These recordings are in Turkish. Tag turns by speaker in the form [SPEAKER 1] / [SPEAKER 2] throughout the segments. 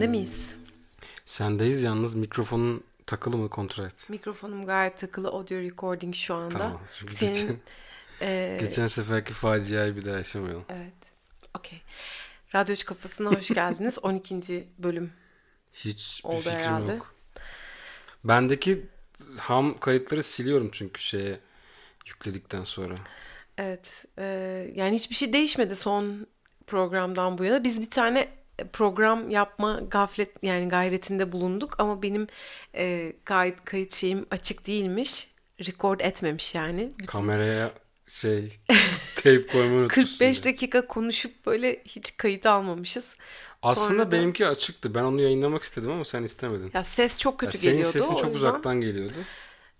[SPEAKER 1] Sende miyiz?
[SPEAKER 2] Sendeyiz yalnız mikrofonun takılı mı kontrol et.
[SPEAKER 1] Mikrofonum gayet takılı audio recording şu anda.
[SPEAKER 2] Tamam. Çünkü
[SPEAKER 1] Senin,
[SPEAKER 2] geçen,
[SPEAKER 1] e,
[SPEAKER 2] geçen seferki faciayı bir daha yaşamayalım.
[SPEAKER 1] Evet. Okey. Radyoç Kafası'na hoş geldiniz. 12. bölüm.
[SPEAKER 2] Hiç bir
[SPEAKER 1] Oldu
[SPEAKER 2] fikrim
[SPEAKER 1] herhalde.
[SPEAKER 2] yok. Bendeki ham kayıtları siliyorum çünkü şeye yükledikten sonra.
[SPEAKER 1] Evet. e, yani hiçbir şey değişmedi son programdan bu yana. Biz bir tane program yapma gaflet yani gayretinde bulunduk ama benim e, kayıt kayıt şeyim açık değilmiş. Record etmemiş yani. Bütün
[SPEAKER 2] Kameraya şey tape koymayı unutmuşsun.
[SPEAKER 1] 45
[SPEAKER 2] ya.
[SPEAKER 1] dakika konuşup böyle hiç kayıt almamışız.
[SPEAKER 2] Aslında
[SPEAKER 1] Sonra da-
[SPEAKER 2] benimki açıktı. Ben onu yayınlamak istedim ama sen istemedin.
[SPEAKER 1] Ya ses çok
[SPEAKER 2] Ya
[SPEAKER 1] kötü
[SPEAKER 2] senin
[SPEAKER 1] geliyordu.
[SPEAKER 2] sesin
[SPEAKER 1] o
[SPEAKER 2] çok
[SPEAKER 1] yüzden.
[SPEAKER 2] uzaktan geliyordu.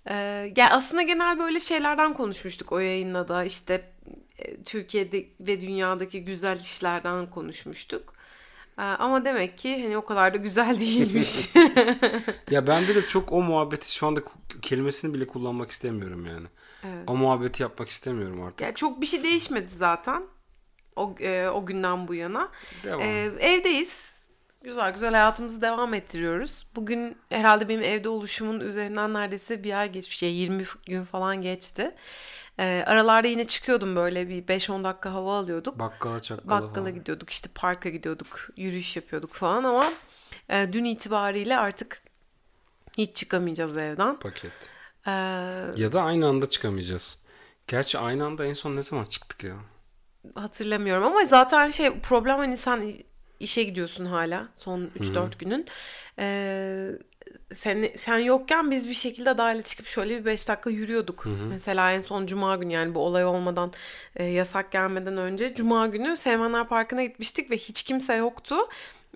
[SPEAKER 1] Ee, ya aslında genel böyle şeylerden konuşmuştuk o yayında da işte e, Türkiye'de ve dünyadaki güzel işlerden konuşmuştuk. Ee, ama demek ki hani o kadar da güzel değilmiş.
[SPEAKER 2] Ya ben bir de çok o muhabbeti şu anda kelimesini bile kullanmak istemiyorum yani. O muhabbeti yapmak istemiyorum artık.
[SPEAKER 1] ya çok bir şey değişmedi zaten o e, o günden bu yana.
[SPEAKER 2] Devam.
[SPEAKER 1] Ee, evdeyiz. Güzel güzel hayatımızı devam ettiriyoruz. Bugün herhalde benim evde oluşumun üzerinden neredeyse bir ay geçmiş. Ya 20 gün falan geçti. Ee, aralarda yine çıkıyordum böyle bir 5-10 dakika hava alıyorduk.
[SPEAKER 2] Bakkala çakkala
[SPEAKER 1] Bakkala
[SPEAKER 2] falan.
[SPEAKER 1] gidiyorduk işte parka gidiyorduk yürüyüş yapıyorduk falan ama e, dün itibariyle artık hiç çıkamayacağız evden.
[SPEAKER 2] Paket.
[SPEAKER 1] Ee,
[SPEAKER 2] Ya da aynı anda çıkamayacağız. Gerçi aynı anda en son ne zaman çıktık ya?
[SPEAKER 1] hatırlamıyorum ama zaten şey problem hani sen işe gidiyorsun hala son 3-4 günün. Ee, sen, sen yokken biz bir şekilde dahil çıkıp şöyle bir 5 dakika yürüyorduk. Mesela en son cuma günü yani bu olay olmadan e, yasak gelmeden önce cuma günü Seymenler Parkı'na gitmiştik ve hiç kimse yoktu.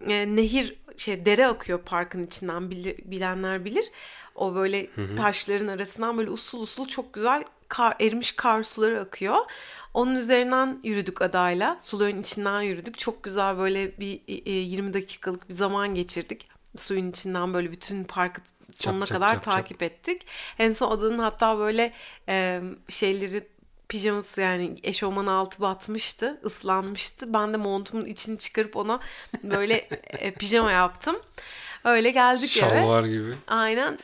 [SPEAKER 1] E, nehir şey dere akıyor parkın içinden bilir, bilenler bilir. O böyle taşların arasından böyle usul usul çok güzel kar, erimiş kar suları akıyor. Onun üzerinden yürüdük adayla. Suların içinden yürüdük. Çok güzel böyle bir e, 20 dakikalık bir zaman geçirdik. Suyun içinden böyle bütün parkı sonuna
[SPEAKER 2] çap,
[SPEAKER 1] kadar
[SPEAKER 2] çap, çap.
[SPEAKER 1] takip ettik. En son adanın hatta böyle e, şeyleri pijaması yani eşofman altı batmıştı, ıslanmıştı. Ben de montumun içini çıkarıp ona böyle e, pijama yaptım. Öyle geldik eve.
[SPEAKER 2] Şalvar gibi.
[SPEAKER 1] Aynen.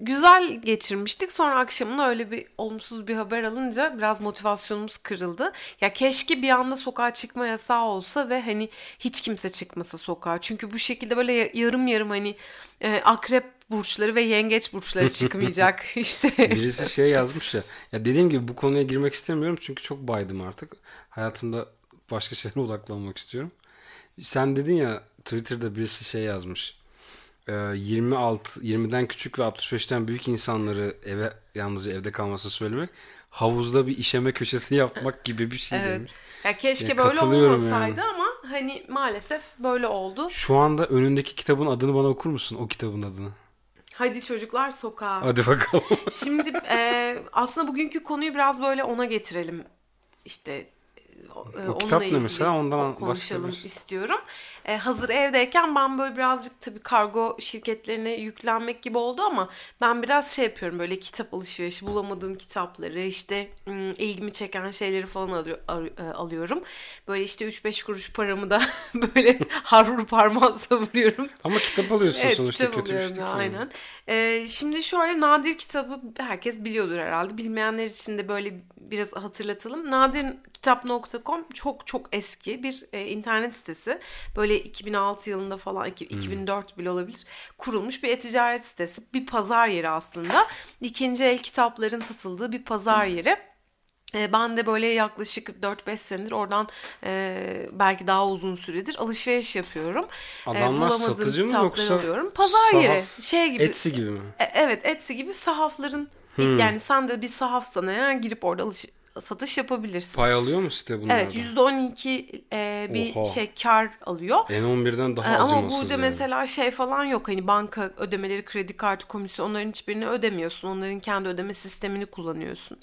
[SPEAKER 1] Güzel geçirmiştik. Sonra akşamına öyle bir olumsuz bir haber alınca biraz motivasyonumuz kırıldı. Ya keşke bir anda sokağa çıkma yasağı olsa ve hani hiç kimse çıkmasa sokağa. Çünkü bu şekilde böyle ya- yarım yarım hani e, akrep burçları ve yengeç burçları çıkmayacak işte.
[SPEAKER 2] Birisi şey yazmış ya. Ya dediğim gibi bu konuya girmek istemiyorum çünkü çok baydım artık. Hayatımda başka şeylere odaklanmak istiyorum. Sen dedin ya Twitter'da birisi şey yazmış. Ee, 26 20'den küçük ve 65'ten büyük insanları eve yalnızca evde kalmasını söylemek havuzda bir işeme köşesi yapmak gibi bir şey
[SPEAKER 1] Evet.
[SPEAKER 2] demiş.
[SPEAKER 1] Ya keşke
[SPEAKER 2] Ya
[SPEAKER 1] böyle olmasaydı
[SPEAKER 2] yani.
[SPEAKER 1] ama hani maalesef böyle oldu.
[SPEAKER 2] Şu anda önündeki kitabın adını bana okur musun? O kitabın adını.
[SPEAKER 1] Hadi çocuklar sokağa.
[SPEAKER 2] Hadi bakalım.
[SPEAKER 1] Şimdi e, aslında bugünkü konuyu biraz böyle ona getirelim. İşte e, o- onunla
[SPEAKER 2] kitap ne mesela? Ondan
[SPEAKER 1] konuşalım istiyorum. E, hazır evdeyken ben böyle birazcık tabii kargo şirketlerine yüklenmek gibi oldu ama ben biraz şey yapıyorum böyle kitap alışverişi bulamadığım kitapları işte ilgimi çeken şeyleri falan alıyor, e, alıyorum. Böyle işte 3-5 kuruş paramı da böyle harvur parmağı savuruyorum.
[SPEAKER 2] Ama kitap alıyorsun
[SPEAKER 1] Evet
[SPEAKER 2] sonuçta
[SPEAKER 1] kitap
[SPEAKER 2] kötü bir şey
[SPEAKER 1] alıyorum ya,
[SPEAKER 2] ki.
[SPEAKER 1] aynen. Ee, şimdi şöyle Nadir kitabı herkes biliyordur herhalde. Bilmeyenler için de böyle biraz hatırlatalım. Nadirkitap.com çok çok eski bir e, internet sitesi. Böyle 2006 yılında falan iki- 2004 bile olabilir. Kurulmuş bir e-ticaret sitesi. Bir pazar yeri aslında. İkinci el kitapların satıldığı bir pazar yeri. E, Ben de böyle yaklaşık 4-5 senedir oradan e, belki daha uzun süredir alışveriş yapıyorum. E,
[SPEAKER 2] Adamlar
[SPEAKER 1] bulamadığım
[SPEAKER 2] satıcı mı yoksa
[SPEAKER 1] alıyorum. Pazar
[SPEAKER 2] sahaf,
[SPEAKER 1] yeri şey gibi.
[SPEAKER 2] Etsy gibi mi?
[SPEAKER 1] E, evet Etsy gibi sahafların
[SPEAKER 2] Hmm.
[SPEAKER 1] yani sen de bir sahafsan eğer girip orada alış- satış yapabilirsin.
[SPEAKER 2] Pay alıyor mu site bunlardan?
[SPEAKER 1] Evet %12 e, bir
[SPEAKER 2] Oha.
[SPEAKER 1] şey kar alıyor.
[SPEAKER 2] N11'den
[SPEAKER 1] E,
[SPEAKER 2] daha
[SPEAKER 1] Ama
[SPEAKER 2] acımasız
[SPEAKER 1] burada
[SPEAKER 2] yani.
[SPEAKER 1] mesela şey falan yok hani banka ödemeleri, kredi kartı, komisyon onların hiçbirini ödemiyorsun. Onların kendi ödeme sistemini kullanıyorsun.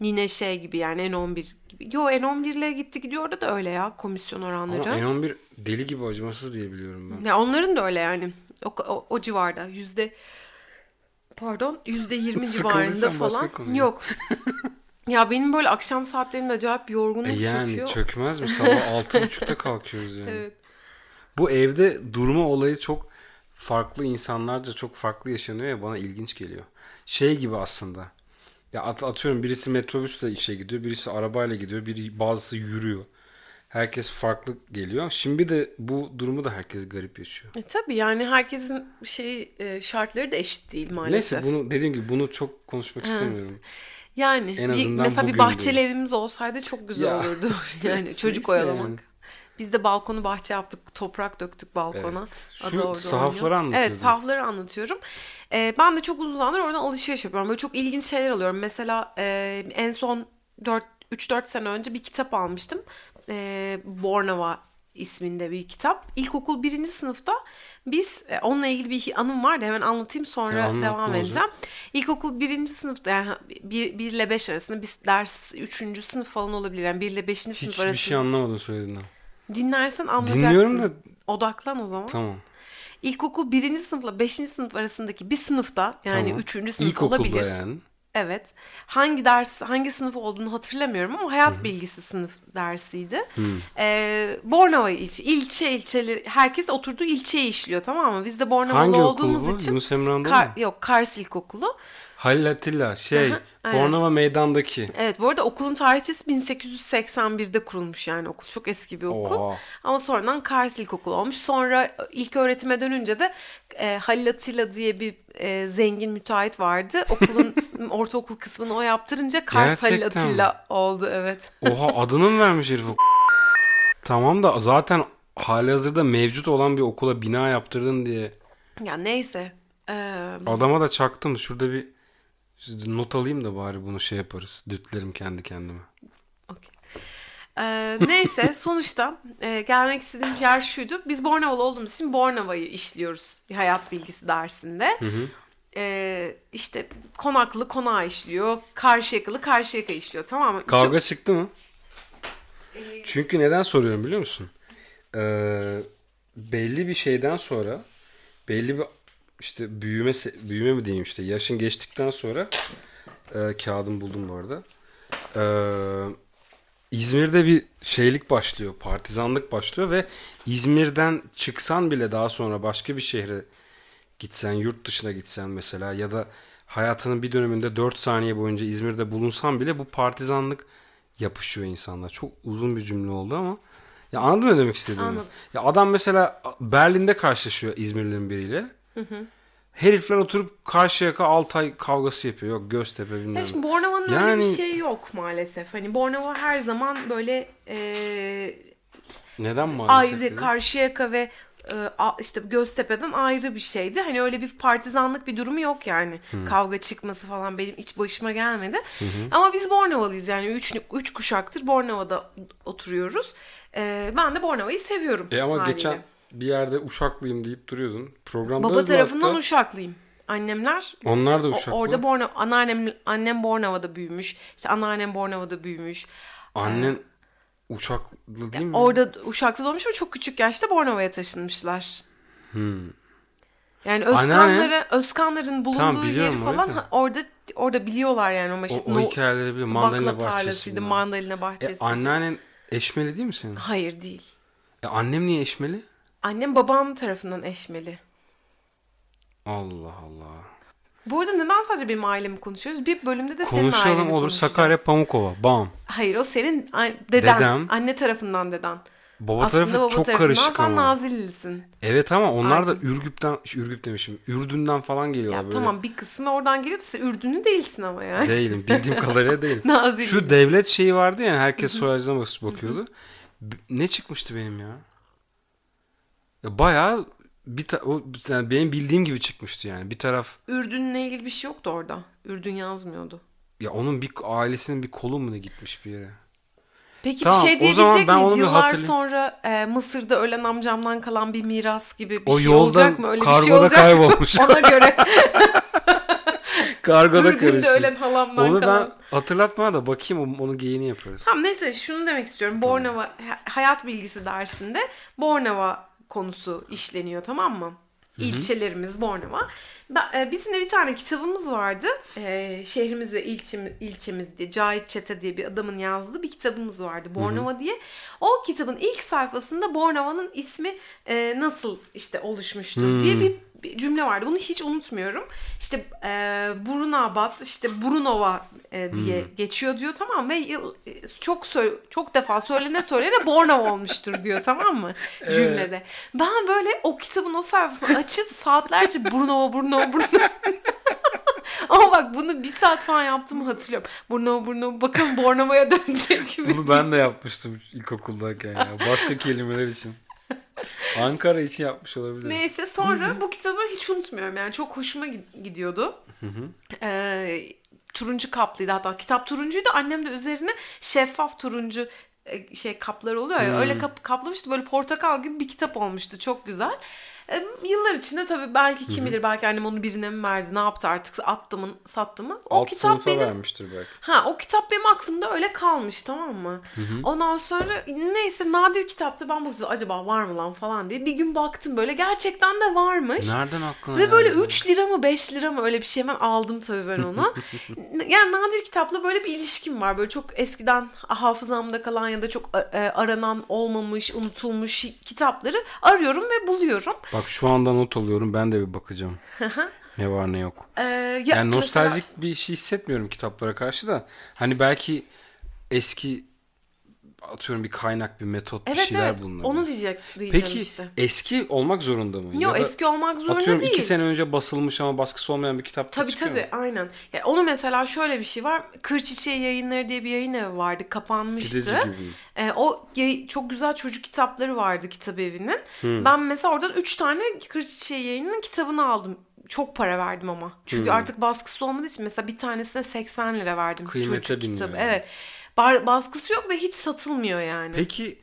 [SPEAKER 1] Yine şey gibi yani N11 gibi. Yo N11 ile gitti gidiyor orada da öyle ya komisyon oranları.
[SPEAKER 2] Ama N11 deli gibi acımasız diye biliyorum ben.
[SPEAKER 1] Ya onların da öyle yani. O, o, o civarda yüzde pardon yüzde yirmi civarında falan. Yok. ya benim böyle akşam saatlerinde acayip yorgunluk
[SPEAKER 2] E yani
[SPEAKER 1] çöküyor.
[SPEAKER 2] çökmez mi? Sabah 6.30'da kalkıyoruz yani.
[SPEAKER 1] Evet.
[SPEAKER 2] Bu evde durma olayı çok farklı insanlarca çok farklı yaşanıyor ya bana ilginç geliyor. Şey gibi aslında. Ya at, atıyorum birisi metrobüsle işe gidiyor, birisi arabayla gidiyor, biri bazısı yürüyor. Herkes farklı geliyor. Şimdi de bu durumu da herkes garip yaşıyor.
[SPEAKER 1] E, tabii yani herkesin şey şartları da eşit değil maalesef.
[SPEAKER 2] Neyse bunu dediğim gibi bunu çok konuşmak istemiyorum.
[SPEAKER 1] Yani
[SPEAKER 2] En
[SPEAKER 1] bir-
[SPEAKER 2] azından
[SPEAKER 1] mesela bir bahçeli evimiz olsaydı çok güzel
[SPEAKER 2] Ya,
[SPEAKER 1] olurdu.
[SPEAKER 2] işte
[SPEAKER 1] yani çocuk oyalamak.
[SPEAKER 2] yani.
[SPEAKER 1] Biz de balkonu bahçe yaptık. Toprak döktük balkona.
[SPEAKER 2] Evet. Şu sahafları
[SPEAKER 1] oynuyor.
[SPEAKER 2] anlatıyordun.
[SPEAKER 1] Evet sahafları anlatıyorum. Ee, ben de çok uzun zamandır oradan alışveriş yapıyorum. Böyle çok ilginç şeyler alıyorum. Mesela e, en son 3-4 sene önce bir kitap almıştım. E, Bornova isminde bir kitap. İlkokul birinci sınıfta biz e, onunla ilgili bir anım vardı. Hemen anlatayım sonra
[SPEAKER 2] Ya anlat,
[SPEAKER 1] devam edeceğim. İlkokul birinci sınıfta yani 1, ile 5 arasında biz ders 3. sınıf falan olabilir. Yani 1 ile 5. sınıf
[SPEAKER 2] Hiçbir
[SPEAKER 1] arasında.
[SPEAKER 2] şey anlamadım söylediğinden.
[SPEAKER 1] Dinlersen anlayacaksın.
[SPEAKER 2] Dinliyorum da
[SPEAKER 1] Odaklan o zaman.
[SPEAKER 2] tamam.
[SPEAKER 1] İlkokul birinci sınıfla beşinci sınıf arasındaki bir sınıfta yani
[SPEAKER 2] tamam.
[SPEAKER 1] üçüncü sınıf
[SPEAKER 2] İlkokulda
[SPEAKER 1] olabilir.
[SPEAKER 2] yani.
[SPEAKER 1] Evet. Hangi ders, hangi sınıf olduğunu hatırlamıyorum ama hayat bilgisi sınıf dersiydi. Ee, Bornova ilçe, ilçe ilçeleri, herkes oturduğu ilçeyi işliyor tamam mı? Biz de Bornovalı
[SPEAKER 2] Hangi okul
[SPEAKER 1] olduğumuz
[SPEAKER 2] bu?
[SPEAKER 1] için
[SPEAKER 2] Yunus Emre Anadolu
[SPEAKER 1] Kar-
[SPEAKER 2] mu?
[SPEAKER 1] yok Kars İlkokulu.
[SPEAKER 2] Halil Atilla şey
[SPEAKER 1] Aha.
[SPEAKER 2] Bornova meydandaki.
[SPEAKER 1] Evet bu arada okulun tarihçesi 1881'de kurulmuş yani okul. Çok eski bir okul.
[SPEAKER 2] Oha.
[SPEAKER 1] Ama sonradan Kars İlkokulu olmuş. Sonra ilk öğretime dönünce de e, Halil Atilla diye bir e, zengin müteahhit vardı. Okulun ortaokul kısmını o yaptırınca Kars Halil
[SPEAKER 2] Gerçekten mi?
[SPEAKER 1] Atilla oldu evet.
[SPEAKER 2] Oha adını mı vermiş herif o? Tamam da zaten hali hazırda mevcut olan bir okula bina yaptırdın diye
[SPEAKER 1] Ya neyse. Ee,
[SPEAKER 2] adama da çaktım. Şurada bir not alayım da bari bunu şey yaparız. Dütlerim kendi kendime.
[SPEAKER 1] Ee, neyse sonuçta e, gelmek istediğim yer şuydu. Biz Bornovalı olduğumuz için Bornova'yı işliyoruz hayat bilgisi dersinde. Ee, işte konaklı konağı işliyor. Karşıyakalı karşıyaka işliyor tamam mı?
[SPEAKER 2] Kavga
[SPEAKER 1] Çok-
[SPEAKER 2] çıktı mı? Çünkü neden soruyorum biliyor musun? Ee, belli bir şeyden sonra belli bir işte büyüme büyüme mi diyeyim işte yaşın geçtikten sonra e, kağıdımı buldum bu arada. Ee, İzmir'de bir şeylik başlıyor, partizanlık başlıyor ve İzmir'den çıksan bile daha sonra başka bir şehre gitsen, yurt dışına gitsen mesela ya da hayatının bir döneminde 4 saniye boyunca İzmir'de bulunsan bile bu partizanlık yapışıyor insanlar. Çok uzun bir cümle oldu ama ya anladın ne demek istediğimi?
[SPEAKER 1] Anladım.
[SPEAKER 2] Ya adam mesela Berlin'de karşılaşıyor İzmirlilerin biriyle. Herifler oturup Karşıyaka Altay kavgası yapıyor. Yok Göztepe bilmem.
[SPEAKER 1] Ya şimdi Bornova'nın öyle
[SPEAKER 2] Yani-
[SPEAKER 1] bir şey yok maalesef. Hani Bornova her zaman böyle e,
[SPEAKER 2] Neden maalesef?
[SPEAKER 1] ayrı? Karşıyaka ve işte Göztepe'den ayrı bir şeydi. Hani öyle bir partizanlık bir durumu yok yani. Kavga çıkması falan benim hiç başıma gelmedi. Ama biz Bornovalıyız yani üç, üç kuşaktır Bornova'da oturuyoruz. E, ben de Bornova'yı seviyorum.
[SPEAKER 2] E ama
[SPEAKER 1] haliyle.
[SPEAKER 2] geçen bir yerde Uşaklıyım deyip duruyordun. Programda
[SPEAKER 1] Baba
[SPEAKER 2] da
[SPEAKER 1] tarafından
[SPEAKER 2] hatta-
[SPEAKER 1] Uşaklıyım. Annemler
[SPEAKER 2] Onlar da Uşaklı.
[SPEAKER 1] orada Bornova, anneannem annem Bornova'da büyümüş. İşte anneannem Bornova'da büyümüş.
[SPEAKER 2] Annen Uşaklı değil mi?
[SPEAKER 1] Orada Uşak'ta doğmuş ama çok küçük yaşta Bornova'ya taşınmışlar. Yani Özkanları, Özkanların bulunduğu
[SPEAKER 2] Tamam,
[SPEAKER 1] yeri falan
[SPEAKER 2] da.
[SPEAKER 1] ha- orada orada biliyorlar yani ama
[SPEAKER 2] o,
[SPEAKER 1] işte
[SPEAKER 2] o
[SPEAKER 1] no-
[SPEAKER 2] hikayeleri biliyorum. Mandalina
[SPEAKER 1] bakla
[SPEAKER 2] bahçesi.
[SPEAKER 1] mandalina
[SPEAKER 2] E,
[SPEAKER 1] bahçesi.
[SPEAKER 2] anneannen eşmeli değil mi senin?
[SPEAKER 1] Hayır değil.
[SPEAKER 2] E, annem niye eşmeli?
[SPEAKER 1] Annem babam tarafından eşmeli.
[SPEAKER 2] Allah Allah.
[SPEAKER 1] Bu arada neden sadece benim ailemi konuşuyoruz? Bir bölümde de senin
[SPEAKER 2] Konuşalım
[SPEAKER 1] aileni
[SPEAKER 2] olur. Sakarya Pamukova. Bam.
[SPEAKER 1] Hayır o senin an- deden.
[SPEAKER 2] Dedem.
[SPEAKER 1] Anne tarafından deden.
[SPEAKER 2] Baba
[SPEAKER 1] Aslında
[SPEAKER 2] tarafı
[SPEAKER 1] baba
[SPEAKER 2] çok
[SPEAKER 1] tarafından
[SPEAKER 2] karışık
[SPEAKER 1] sen
[SPEAKER 2] ama.
[SPEAKER 1] Nazillisin.
[SPEAKER 2] Evet ama onlar da
[SPEAKER 1] Aynen.
[SPEAKER 2] Ürgüp'ten, Ürgüp demişim. Ürdün'den falan geliyorlar
[SPEAKER 1] Ya
[SPEAKER 2] böyle.
[SPEAKER 1] tamam bir kısmı oradan geliyor. Sen Ürdünlü değilsin ama yani.
[SPEAKER 2] Değilim. Bildiğim kadarıyla değilim.
[SPEAKER 1] Nazilli.
[SPEAKER 2] Şu devlet şeyi vardı ya herkes soyacına bak- bakıyordu. B- ne çıkmıştı benim ya? ya bayağı bir ta- o, yani benim bildiğim gibi çıkmıştı yani. Bir taraf
[SPEAKER 1] Ürdün'le ilgili bir şey yoktu orada. Ürdün yazmıyordu.
[SPEAKER 2] ya onun bir ailesinin bir kolu mu ne gitmiş bir yere.
[SPEAKER 1] Peki
[SPEAKER 2] Tamam,
[SPEAKER 1] bir şey
[SPEAKER 2] o
[SPEAKER 1] diyebilecek
[SPEAKER 2] zaman ben
[SPEAKER 1] miyiz?
[SPEAKER 2] onu bir
[SPEAKER 1] Yıllar
[SPEAKER 2] hatırlayayım.
[SPEAKER 1] sonra e, Mısır'da ölen amcamdan kalan bir miras gibi bir
[SPEAKER 2] o
[SPEAKER 1] şey
[SPEAKER 2] yolda
[SPEAKER 1] olacak mı? Öyle bir şey
[SPEAKER 2] kargoda
[SPEAKER 1] olacak mı?
[SPEAKER 2] kaybolmuş.
[SPEAKER 1] Ona göre
[SPEAKER 2] kargoda
[SPEAKER 1] Ürdün'de
[SPEAKER 2] karışmış.
[SPEAKER 1] ölen halamdan
[SPEAKER 2] Onu
[SPEAKER 1] kalan.
[SPEAKER 2] ben hatırlatma da bakayım onun geyini yaparız.
[SPEAKER 1] Tamam neyse şunu demek istiyorum. Bornova ha- hayat bilgisi dersinde Bornova konusu işleniyor tamam mı? ilçelerimiz Bornova. E, Bizim de bir tane kitabımız vardı. E, şehrimiz ve ilçemiz, ilçemiz diye Cahit Çete diye bir adamın yazdığı bir kitabımız vardı. Bornova diye. O kitabın ilk sayfasında Bornova'nın ismi e, nasıl işte oluşmuştur diye bir, bir cümle vardı. Bunu hiç unutmuyorum. İşte e, Brunabat, işte Brunova e, diye geçiyor diyor tamam ve yıl, e, çok çok defa söylene söylene Bornova olmuştur diyor tamam mı cümlede. Ben böyle o kitabın o sayfasını açıp saatlerce Brunova Brunova Brunova ama bak bunu bir saat falan yaptığımı hatırlıyorum. Brunova Brunova bakalım Bornova'ya dönecek mi?
[SPEAKER 2] Bunu ben de yapmıştım ilkokuldayken ya. Başka kelimeler için. Ankara için yapmış olabilirim.
[SPEAKER 1] Neyse sonra bu kitabı hiç unutmuyorum yani. Çok hoşuma gi- gidiyordu. Ee, turuncu kaplıydı. Hatta kitap turuncuydu. Annem de üzerine şeffaf turuncu e, şey kaplar oluyor ya öyle kap, kaplamıştı. Böyle portakal gibi bir kitap olmuştu. Çok güzel. Ee, yıllar içinde tabii belki kim bilir belki annem onu birine mi verdi ne yaptı artık attı mı sattı mı. O
[SPEAKER 2] Alt
[SPEAKER 1] kitap benim
[SPEAKER 2] vermiştir belki.
[SPEAKER 1] Ha o kitap benim aklımda öyle kalmış tamam mı? Ondan sonra neyse nadir kitaptı ben bakıyorum acaba var mı lan falan diye. Bir gün baktım böyle gerçekten de varmış.
[SPEAKER 2] Nereden aklına
[SPEAKER 1] Ve böyle
[SPEAKER 2] geldi?
[SPEAKER 1] 3 lira mı 5 lira mı öyle bir şey hemen aldım tabii ben onu. yani nadir kitapla böyle bir ilişkim var. Böyle çok eskiden hafızamda kalan ya da çok e, aranan olmamış, unutulmuş kitapları arıyorum ve buluyorum.
[SPEAKER 2] Bak şu anda not alıyorum. Ben de bir bakacağım. ne var ne yok.
[SPEAKER 1] Ee, ya
[SPEAKER 2] Yani
[SPEAKER 1] mesela-
[SPEAKER 2] nostaljik bir şey hissetmiyorum kitaplara karşı da. Hani belki eski atıyorum bir kaynak, bir metot, bir
[SPEAKER 1] Evet
[SPEAKER 2] şeyler
[SPEAKER 1] evet
[SPEAKER 2] bulunabilir.
[SPEAKER 1] onu diyecek diyeceğim
[SPEAKER 2] Peki
[SPEAKER 1] işte.
[SPEAKER 2] eski olmak zorunda mı?
[SPEAKER 1] Yo
[SPEAKER 2] Ya da
[SPEAKER 1] eski olmak zorunda
[SPEAKER 2] atıyorum
[SPEAKER 1] değil.
[SPEAKER 2] iki sene önce basılmış ama baskısı olmayan bir kitap
[SPEAKER 1] Tabii
[SPEAKER 2] çıkıyor
[SPEAKER 1] tabii
[SPEAKER 2] mu?
[SPEAKER 1] aynen. Ya onu mesela şöyle bir şey var. Kır Çiçeği Yayınları diye bir yayın evi vardı. Kapanmıştı.
[SPEAKER 2] Gideci gibi.
[SPEAKER 1] Ee, o yay- çok güzel çocuk kitapları vardı kitap evinin.
[SPEAKER 2] Hmm.
[SPEAKER 1] Ben mesela oradan 3 tane Kır Çiçeği Yayını'nın kitabını aldım. Çok para verdim ama. Çünkü
[SPEAKER 2] Hmm.
[SPEAKER 1] artık baskısı olmadığı için mesela bir tanesine 80 lira verdim.
[SPEAKER 2] Kıymete
[SPEAKER 1] çocuk kitabı.
[SPEAKER 2] yani.
[SPEAKER 1] Evet. Baskısı yok ve hiç satılmıyor yani.
[SPEAKER 2] Peki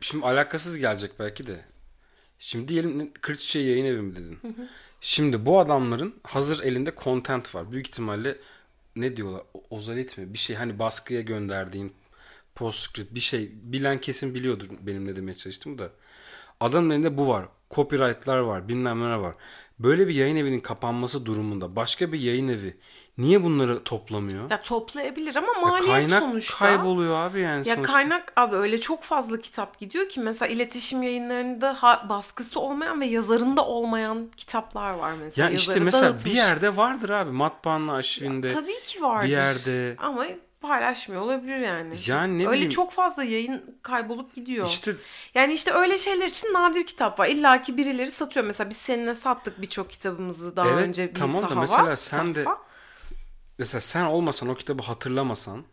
[SPEAKER 2] şimdi alakasız gelecek belki de. Şimdi diyelim Kırçiçeği yayın evi mi dedin? Şimdi bu adamların hazır elinde content var. Büyük ihtimalle ne diyorlar? Ozalit mi? Bir şey hani baskıya gönderdiğin postscript bir şey bilen kesin biliyordur benim ne demeye çalıştım da. Adamın elinde bu var. Copyright'lar var. Bilmem neler var. Böyle bir yayın evinin kapanması durumunda başka bir yayın evi niye bunları toplamıyor?
[SPEAKER 1] Ya toplayabilir ama
[SPEAKER 2] Ya
[SPEAKER 1] maliyet
[SPEAKER 2] kaynak
[SPEAKER 1] sonuçta.
[SPEAKER 2] kayboluyor abi yani
[SPEAKER 1] Ya
[SPEAKER 2] sonuçta.
[SPEAKER 1] kaynak abi öyle çok fazla kitap gidiyor ki mesela iletişim yayınlarında ha- baskısı olmayan ve yazarında olmayan kitaplar var mesela.
[SPEAKER 2] Ya işte
[SPEAKER 1] Yazarı
[SPEAKER 2] mesela
[SPEAKER 1] dağıtmış.
[SPEAKER 2] bir yerde vardır abi matbaanın arşivinde.
[SPEAKER 1] Tabii ki vardır.
[SPEAKER 2] bir yerde-
[SPEAKER 1] Ama paylaşmıyor olabilir yani.
[SPEAKER 2] Yani ne
[SPEAKER 1] öyle
[SPEAKER 2] bileyim-
[SPEAKER 1] çok fazla yayın kaybolup gidiyor.
[SPEAKER 2] İşte
[SPEAKER 1] Yani işte öyle şeyler için nadir kitap var. İlla ki birileri satıyor. Mesela biz seninle sattık birçok kitabımızı daha
[SPEAKER 2] Evet,
[SPEAKER 1] önce bir
[SPEAKER 2] tamam da mesela sen de-
[SPEAKER 1] Sayfa.
[SPEAKER 2] Mesela sen olmasan o kitabı hatırlamasan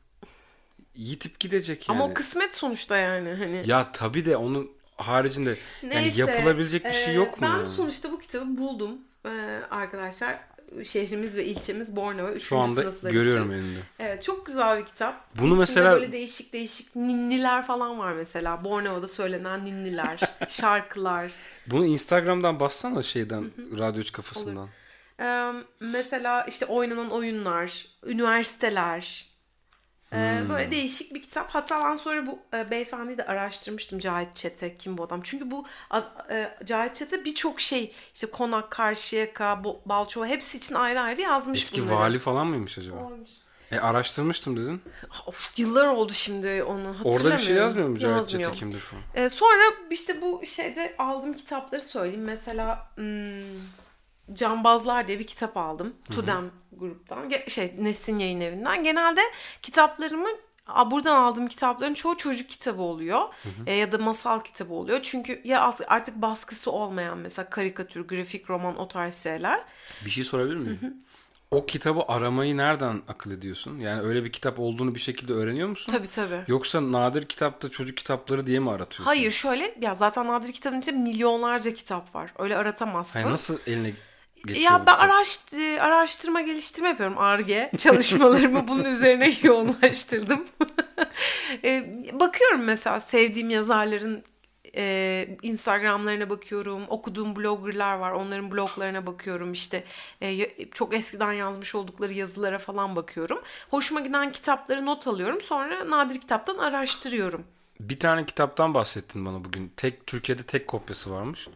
[SPEAKER 2] yitip gidecek yani.
[SPEAKER 1] Ama o kısmet sonuçta yani. Hani.
[SPEAKER 2] Ya tabii de onun haricinde yani
[SPEAKER 1] Neyse,
[SPEAKER 2] yapılabilecek bir şey
[SPEAKER 1] e,
[SPEAKER 2] yok mu
[SPEAKER 1] Ben
[SPEAKER 2] yani?
[SPEAKER 1] sonuçta bu kitabı buldum e, arkadaşlar. Şehrimiz ve ilçemiz Bornova 3.
[SPEAKER 2] Şu anda
[SPEAKER 1] sınıflar
[SPEAKER 2] görüyorum
[SPEAKER 1] için.
[SPEAKER 2] elinde.
[SPEAKER 1] Evet çok güzel bir kitap.
[SPEAKER 2] Bunu
[SPEAKER 1] İçinde
[SPEAKER 2] mesela-
[SPEAKER 1] böyle değişik değişik ninniler falan var mesela. Bornova'da söylenen ninniler, şarkılar.
[SPEAKER 2] Bunu Instagram'dan bassana şeyden radyocu kafasından.
[SPEAKER 1] E, mesela işte oynanan oyunlar, üniversiteler. E,
[SPEAKER 2] Hmm.
[SPEAKER 1] Böyle değişik bir kitap. Hatta ben sonra bu e, beyefendiyi de araştırmıştım. Cahit Çete kim bu adam? Çünkü bu ad- e, Cahit Çete birçok şey işte Konak, Karşıyaka, Balçova hepsi için ayrı ayrı yazmış
[SPEAKER 2] Eski
[SPEAKER 1] bunları.
[SPEAKER 2] vali falan mıymış acaba?
[SPEAKER 1] Olmuş.
[SPEAKER 2] E araştırmıştım dedin.
[SPEAKER 1] Of, yıllar oldu şimdi onu hatırlamıyorum.
[SPEAKER 2] Orada bir şey yazmıyor mu Cahit. Çete kimdir falan?
[SPEAKER 1] Ee, sonra işte bu şeyde aldığım kitapları söyleyeyim. Mesela hmm, Cambazlar diye bir kitap aldım. Tudem gruptan. Şey Nesin Yayın Evi'nden. Genelde kitaplarımı buradan aldığım kitapların çoğu çocuk kitabı oluyor. E, ya da masal kitabı oluyor. Çünkü ya artık baskısı olmayan mesela karikatür, grafik roman o tarz şeyler.
[SPEAKER 2] Bir şey sorabilir miyim? O kitabı aramayı nereden akıl ediyorsun? Yani öyle bir kitap olduğunu bir şekilde öğreniyor musun?
[SPEAKER 1] Tabii tabii.
[SPEAKER 2] Yoksa nadir kitapta çocuk kitapları diye mi aratıyorsun?
[SPEAKER 1] Hayır şöyle ya zaten nadir kitabın içinde milyonlarca kitap var. Öyle aratamazsın.
[SPEAKER 2] Hayır nasıl eline geçiyor
[SPEAKER 1] Ya ben
[SPEAKER 2] kitap?
[SPEAKER 1] araşt- e, araştırma geliştirme yapıyorum. ARGE çalışmalarımı bunun üzerine yoğunlaştırdım. Bakıyorum mesela sevdiğim yazarların e, Instagramlarına bakıyorum. Okuduğum bloggerlar var. Onların bloglarına bakıyorum. İşte e, çok eskiden yazmış oldukları yazılara falan bakıyorum. Hoşuma giden kitapları not alıyorum. Sonra nadir kitaptan araştırıyorum.
[SPEAKER 2] Bir tane kitaptan bahsettin bana bugün. Tek Türkiye'de tek kopyası varmış.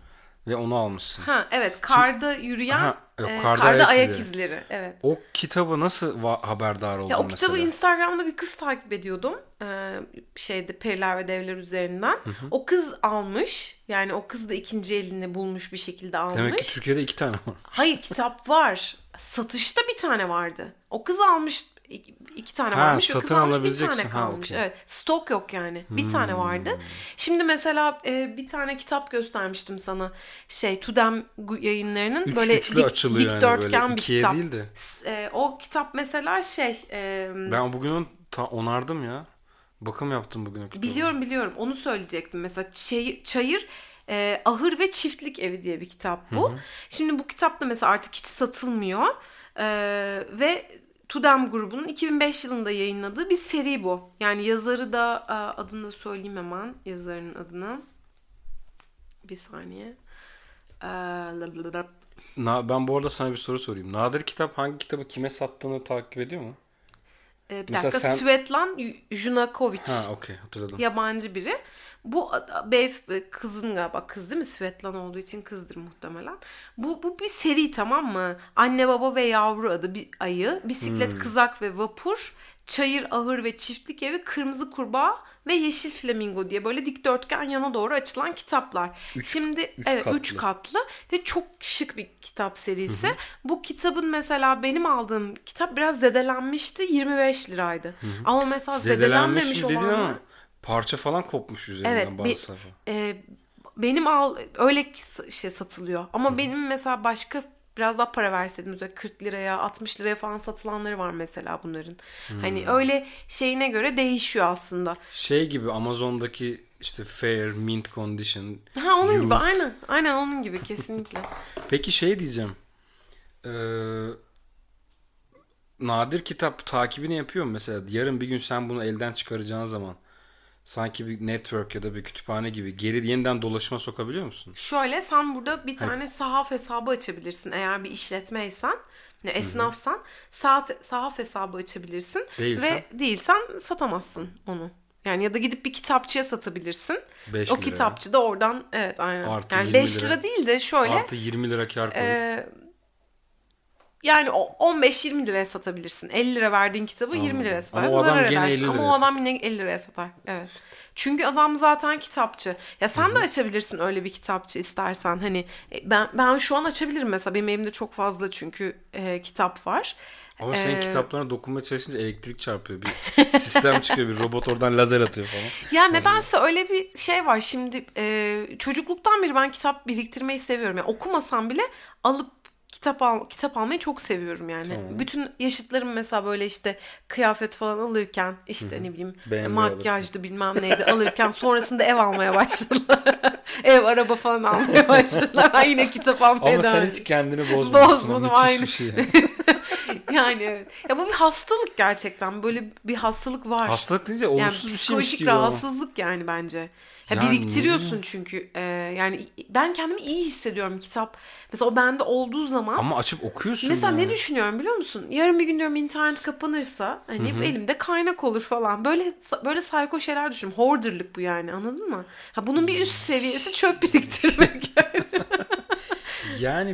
[SPEAKER 2] Ve onu almışsın.
[SPEAKER 1] Ha evet karda yürüyen
[SPEAKER 2] Ha, yok,
[SPEAKER 1] e,
[SPEAKER 2] karda
[SPEAKER 1] karda,
[SPEAKER 2] ayak
[SPEAKER 1] ayak,
[SPEAKER 2] izleri.
[SPEAKER 1] izleri. Evet.
[SPEAKER 2] O kitabı nasıl haberdar oldun
[SPEAKER 1] Ya o
[SPEAKER 2] mesela?
[SPEAKER 1] kitabı Instagram'da bir kız takip ediyordum. Ee, şeyde Periler ve Devler üzerinden. O kız almış. Yani o kız da ikinci elini bulmuş bir şekilde almış.
[SPEAKER 2] Demek ki Türkiye'de iki tane var.
[SPEAKER 1] Hayır kitap var. Satışta bir tane vardı. O kız almış iki, iki tane
[SPEAKER 2] Ha,
[SPEAKER 1] varmış.
[SPEAKER 2] Satın
[SPEAKER 1] almış bir
[SPEAKER 2] alabileceksin.
[SPEAKER 1] tane
[SPEAKER 2] Ha,
[SPEAKER 1] kalmış.
[SPEAKER 2] okey. Hmm.
[SPEAKER 1] Evet. Stok yok yani. Bir tane vardı. Şimdi mesela e, bir tane kitap göstermiştim sana. Şey Tudem yayınlarının
[SPEAKER 2] Üç,
[SPEAKER 1] böyle dik,
[SPEAKER 2] açılıyor yani
[SPEAKER 1] dikdörtgen
[SPEAKER 2] böyle.
[SPEAKER 1] bir kitap.
[SPEAKER 2] değil de.
[SPEAKER 1] E, o kitap mesela şey e,
[SPEAKER 2] Ben bugün onu ta- onardım ya. Bakım yaptım bugün o kitaba.
[SPEAKER 1] Biliyorum biliyorum onu söyleyecektim. Mesela çayır, çayır e, ahır ve çiftlik evi diye bir kitap bu. Şimdi bu kitap da mesela artık hiç satılmıyor. E, ve Tudem grubunun 2005 yılında yayınladığı bir seri bu. Yani yazarı da adını söyleyeyim hemen yazarının adını. Bir saniye.
[SPEAKER 2] Na- ben bu arada sana bir soru sorayım. Nadir kitap hangi kitabı kime sattığını takip ediyor mu?
[SPEAKER 1] E, bir
[SPEAKER 2] Mesela
[SPEAKER 1] dakika
[SPEAKER 2] sen-
[SPEAKER 1] Svetlan Junakovic.
[SPEAKER 2] Ha okey hatırladım.
[SPEAKER 1] yabancı biri. Bu beyf kızın galiba kız değil mi? Svetlan olduğu için kızdır muhtemelen. Bu, bu bir seri tamam mı? Anne baba ve yavru adı bir ayı, bisiklet kızak ve vapur, çayır ahır ve çiftlik evi, kırmızı kurbağa ve yeşil flamingo diye böyle dikdörtgen yana doğru açılan kitaplar. Şimdi
[SPEAKER 2] üç
[SPEAKER 1] evet
[SPEAKER 2] katlı.
[SPEAKER 1] 3 katlı ve çok şık bir kitap serisi. Bu kitabın mesela benim aldığım kitap biraz zedelenmişti. 25 liraydı. Ama mesela
[SPEAKER 2] Zedelenmiş
[SPEAKER 1] zedelenmemiş olanlar
[SPEAKER 2] ama parça falan kopmuş üzerinden
[SPEAKER 1] Evet,
[SPEAKER 2] bazı
[SPEAKER 1] bir-
[SPEAKER 2] sayfa.
[SPEAKER 1] e, benim al öyle şey satılıyor. Ama benim mesela başka biraz daha para verseydim mesela 40 liraya 60 liraya falan satılanları var mesela bunların. Hani öyle şeyine göre değişiyor aslında.
[SPEAKER 2] Şey gibi Amazon'daki işte fair, mint condition,
[SPEAKER 1] Ha onun gibi
[SPEAKER 2] used.
[SPEAKER 1] aynen. Aynen onun gibi kesinlikle.
[SPEAKER 2] Peki şey diyeceğim. Ee, nadir kitap takibini yapıyor mesela? Yarın bir gün sen bunu elden çıkaracağın zaman sanki bir network ya da bir kütüphane gibi geri yeniden dolaşıma sokabiliyor musun?
[SPEAKER 1] Şöyle sen burada bir tane sahaf hesabı açabilirsin eğer bir işletmeysen. Ne esnafsan saat sahaf hesabı açabilirsin
[SPEAKER 2] Değilsen?
[SPEAKER 1] ve değilsen satamazsın onu. Yani ya da gidip bir kitapçıya satabilirsin.
[SPEAKER 2] Beş
[SPEAKER 1] o
[SPEAKER 2] liraya.
[SPEAKER 1] kitapçı da oradan evet aynen.
[SPEAKER 2] Artı
[SPEAKER 1] yani
[SPEAKER 2] 20
[SPEAKER 1] 5
[SPEAKER 2] lira.
[SPEAKER 1] lira değil de şöyle
[SPEAKER 2] Artı 20 lira kar koyup.
[SPEAKER 1] e, yani o 15-20 liraya satabilirsin. 50 lira verdiğin kitabı 20 liraya satarsın.
[SPEAKER 2] Ama o adam
[SPEAKER 1] zarar
[SPEAKER 2] gene
[SPEAKER 1] edersin.
[SPEAKER 2] 50
[SPEAKER 1] Ama
[SPEAKER 2] liraya
[SPEAKER 1] o adam yine 50 liraya satar. Evet. Çünkü adam zaten kitapçı. Ya sen de açabilirsin öyle bir kitapçı istersen. Hani e, ben ben şu an açabilirim mesela. Benim elimde çok fazla çünkü e, kitap var.
[SPEAKER 2] Ama senin
[SPEAKER 1] Ee,
[SPEAKER 2] kitaplarına dokunmaya çalışınca elektrik çarpıyor. Bir sistem çıkıyor. Bir robot oradan lazer atıyor falan.
[SPEAKER 1] Ya nedense öyle bir şey var. Şimdi e, çocukluktan beri ben kitap biriktirmeyi seviyorum. Yani okumasam bile alıp kitap al kitap almayı çok seviyorum yani. Bütün yaşıtlarım mesela böyle işte kıyafet falan alırken işte ne bileyim makyajdı bilmem neydi alırken sonrasında ev almaya başladılar. ev araba falan almaya başladılar. Ben yine kitap almaya
[SPEAKER 2] Ama sen hiç kendini bozmamışsın.
[SPEAKER 1] Bozmadım, aynı.
[SPEAKER 2] bir şey. Yani.
[SPEAKER 1] Yani evet. Ya bu bir hastalık gerçekten. Böyle bir hastalık var.
[SPEAKER 2] Hastalık deyince
[SPEAKER 1] Yani
[SPEAKER 2] olumsuz bir şeymiş
[SPEAKER 1] psikolojik
[SPEAKER 2] gibi ama.
[SPEAKER 1] rahatsızlık yani bence. Ya
[SPEAKER 2] Yani
[SPEAKER 1] biriktiriyorsun çünkü. Ee, yani ben kendimi iyi hissediyorum kitap. Mesela o bende olduğu zaman
[SPEAKER 2] Ama açıp okuyorsun
[SPEAKER 1] mesela
[SPEAKER 2] yani.
[SPEAKER 1] ne düşünüyorum biliyor musun? Yarın bir gün diyorum internet kapanırsa hani elimde kaynak olur falan. Böyle böyle sayko şeyler düşünüyorum. Hoarderlık bu yani anladın mı? Ha bunun bir üst seviyesi çöp biriktirmek.
[SPEAKER 2] Yani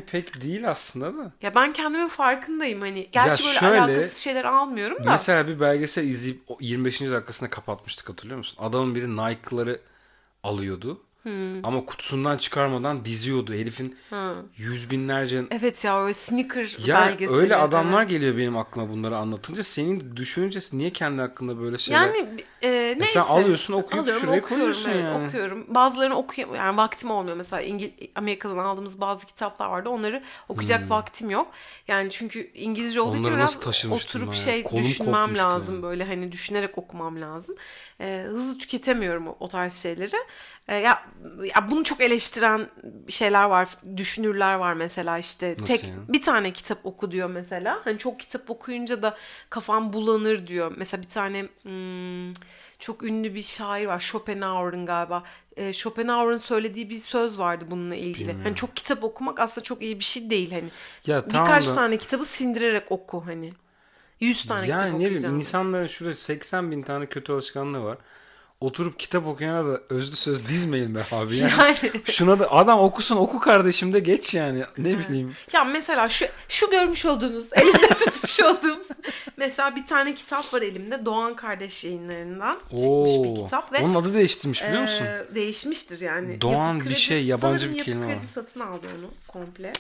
[SPEAKER 2] pek değil aslında da.
[SPEAKER 1] ya ben kendimin farkındayım hani. Gerçi böyle
[SPEAKER 2] şöyle,
[SPEAKER 1] alakasız şeyler almıyorum da.
[SPEAKER 2] Mesela bir belgesel izleyip o 25. dakikasında kapatmıştık hatırlıyor musun? Adamın biri Nike'ları alıyordu.
[SPEAKER 1] Hmm.
[SPEAKER 2] Ama kutusundan çıkarmadan diziyordu. Herifin yüz binlerce...
[SPEAKER 1] Evet ya öyle sneaker
[SPEAKER 2] Ya
[SPEAKER 1] belgeseli.
[SPEAKER 2] öyle adamlar
[SPEAKER 1] evet.
[SPEAKER 2] geliyor benim aklıma bunları anlatınca. Senin düşününce niye kendi hakkında böyle şeyler...
[SPEAKER 1] Yani e, neyse.
[SPEAKER 2] sen alıyorsun, okuyup
[SPEAKER 1] Alıyorum,
[SPEAKER 2] şuraya
[SPEAKER 1] okuyorum,
[SPEAKER 2] koyuyorsun
[SPEAKER 1] evet,
[SPEAKER 2] yani.
[SPEAKER 1] Okuyorum. Bazılarını okuyam yani vaktim olmuyor. Mesela İngil Amerika'dan aldığımız bazı kitaplar vardı. Onları okuyacak vaktim yok. Yani çünkü İngilizce olduğu için
[SPEAKER 2] Hmm. Onları
[SPEAKER 1] biraz
[SPEAKER 2] nasıl taşımıştım
[SPEAKER 1] oturup
[SPEAKER 2] ben ya?
[SPEAKER 1] şey
[SPEAKER 2] Kolum
[SPEAKER 1] düşünmem lazım
[SPEAKER 2] yani.
[SPEAKER 1] böyle hani düşünerek okumam lazım. E, hızlı tüketemiyorum o, o tarz şeyleri. E, ya, ya bunu çok eleştiren şeyler var. Düşünürler var mesela işte
[SPEAKER 2] Nasıl
[SPEAKER 1] tek
[SPEAKER 2] yani?
[SPEAKER 1] bir tane kitap oku diyor mesela. Hani çok kitap okuyunca da kafam bulanır diyor. Mesela bir tane hmm, çok ünlü bir şair var. Schopenhauer'ın galiba. Ee, Schopenhauer'ın söylediği bir söz vardı bununla ilgili. Hani çok kitap okumak aslında çok iyi bir şey değil hani.
[SPEAKER 2] Ya
[SPEAKER 1] Birkaç
[SPEAKER 2] da-
[SPEAKER 1] tane kitabı sindirerek oku hani. 100 tane kitap
[SPEAKER 2] Yani ne bileyim insanların şurada 80 bin tane kötü alışkanlığı var. Oturup kitap okuyana da özlü söz dizmeyin be abi. Yani.
[SPEAKER 1] Yani
[SPEAKER 2] Şuna da adam okusun oku kardeşim de geç yani. Ne bileyim.
[SPEAKER 1] ya mesela şu şu görmüş olduğunuz elimde tutmuş olduğum mesela bir tane kitap var elimde Doğan Kardeş yayınlarından çıkmış bir kitap ve
[SPEAKER 2] Onun adı değiştirmiş biliyor musun?
[SPEAKER 1] Ee, değişmiştir yani.
[SPEAKER 2] Doğan
[SPEAKER 1] Yapı
[SPEAKER 2] bir şey, yabancı
[SPEAKER 1] sanırım
[SPEAKER 2] bir kelime
[SPEAKER 1] kredi satın aldı onu komple.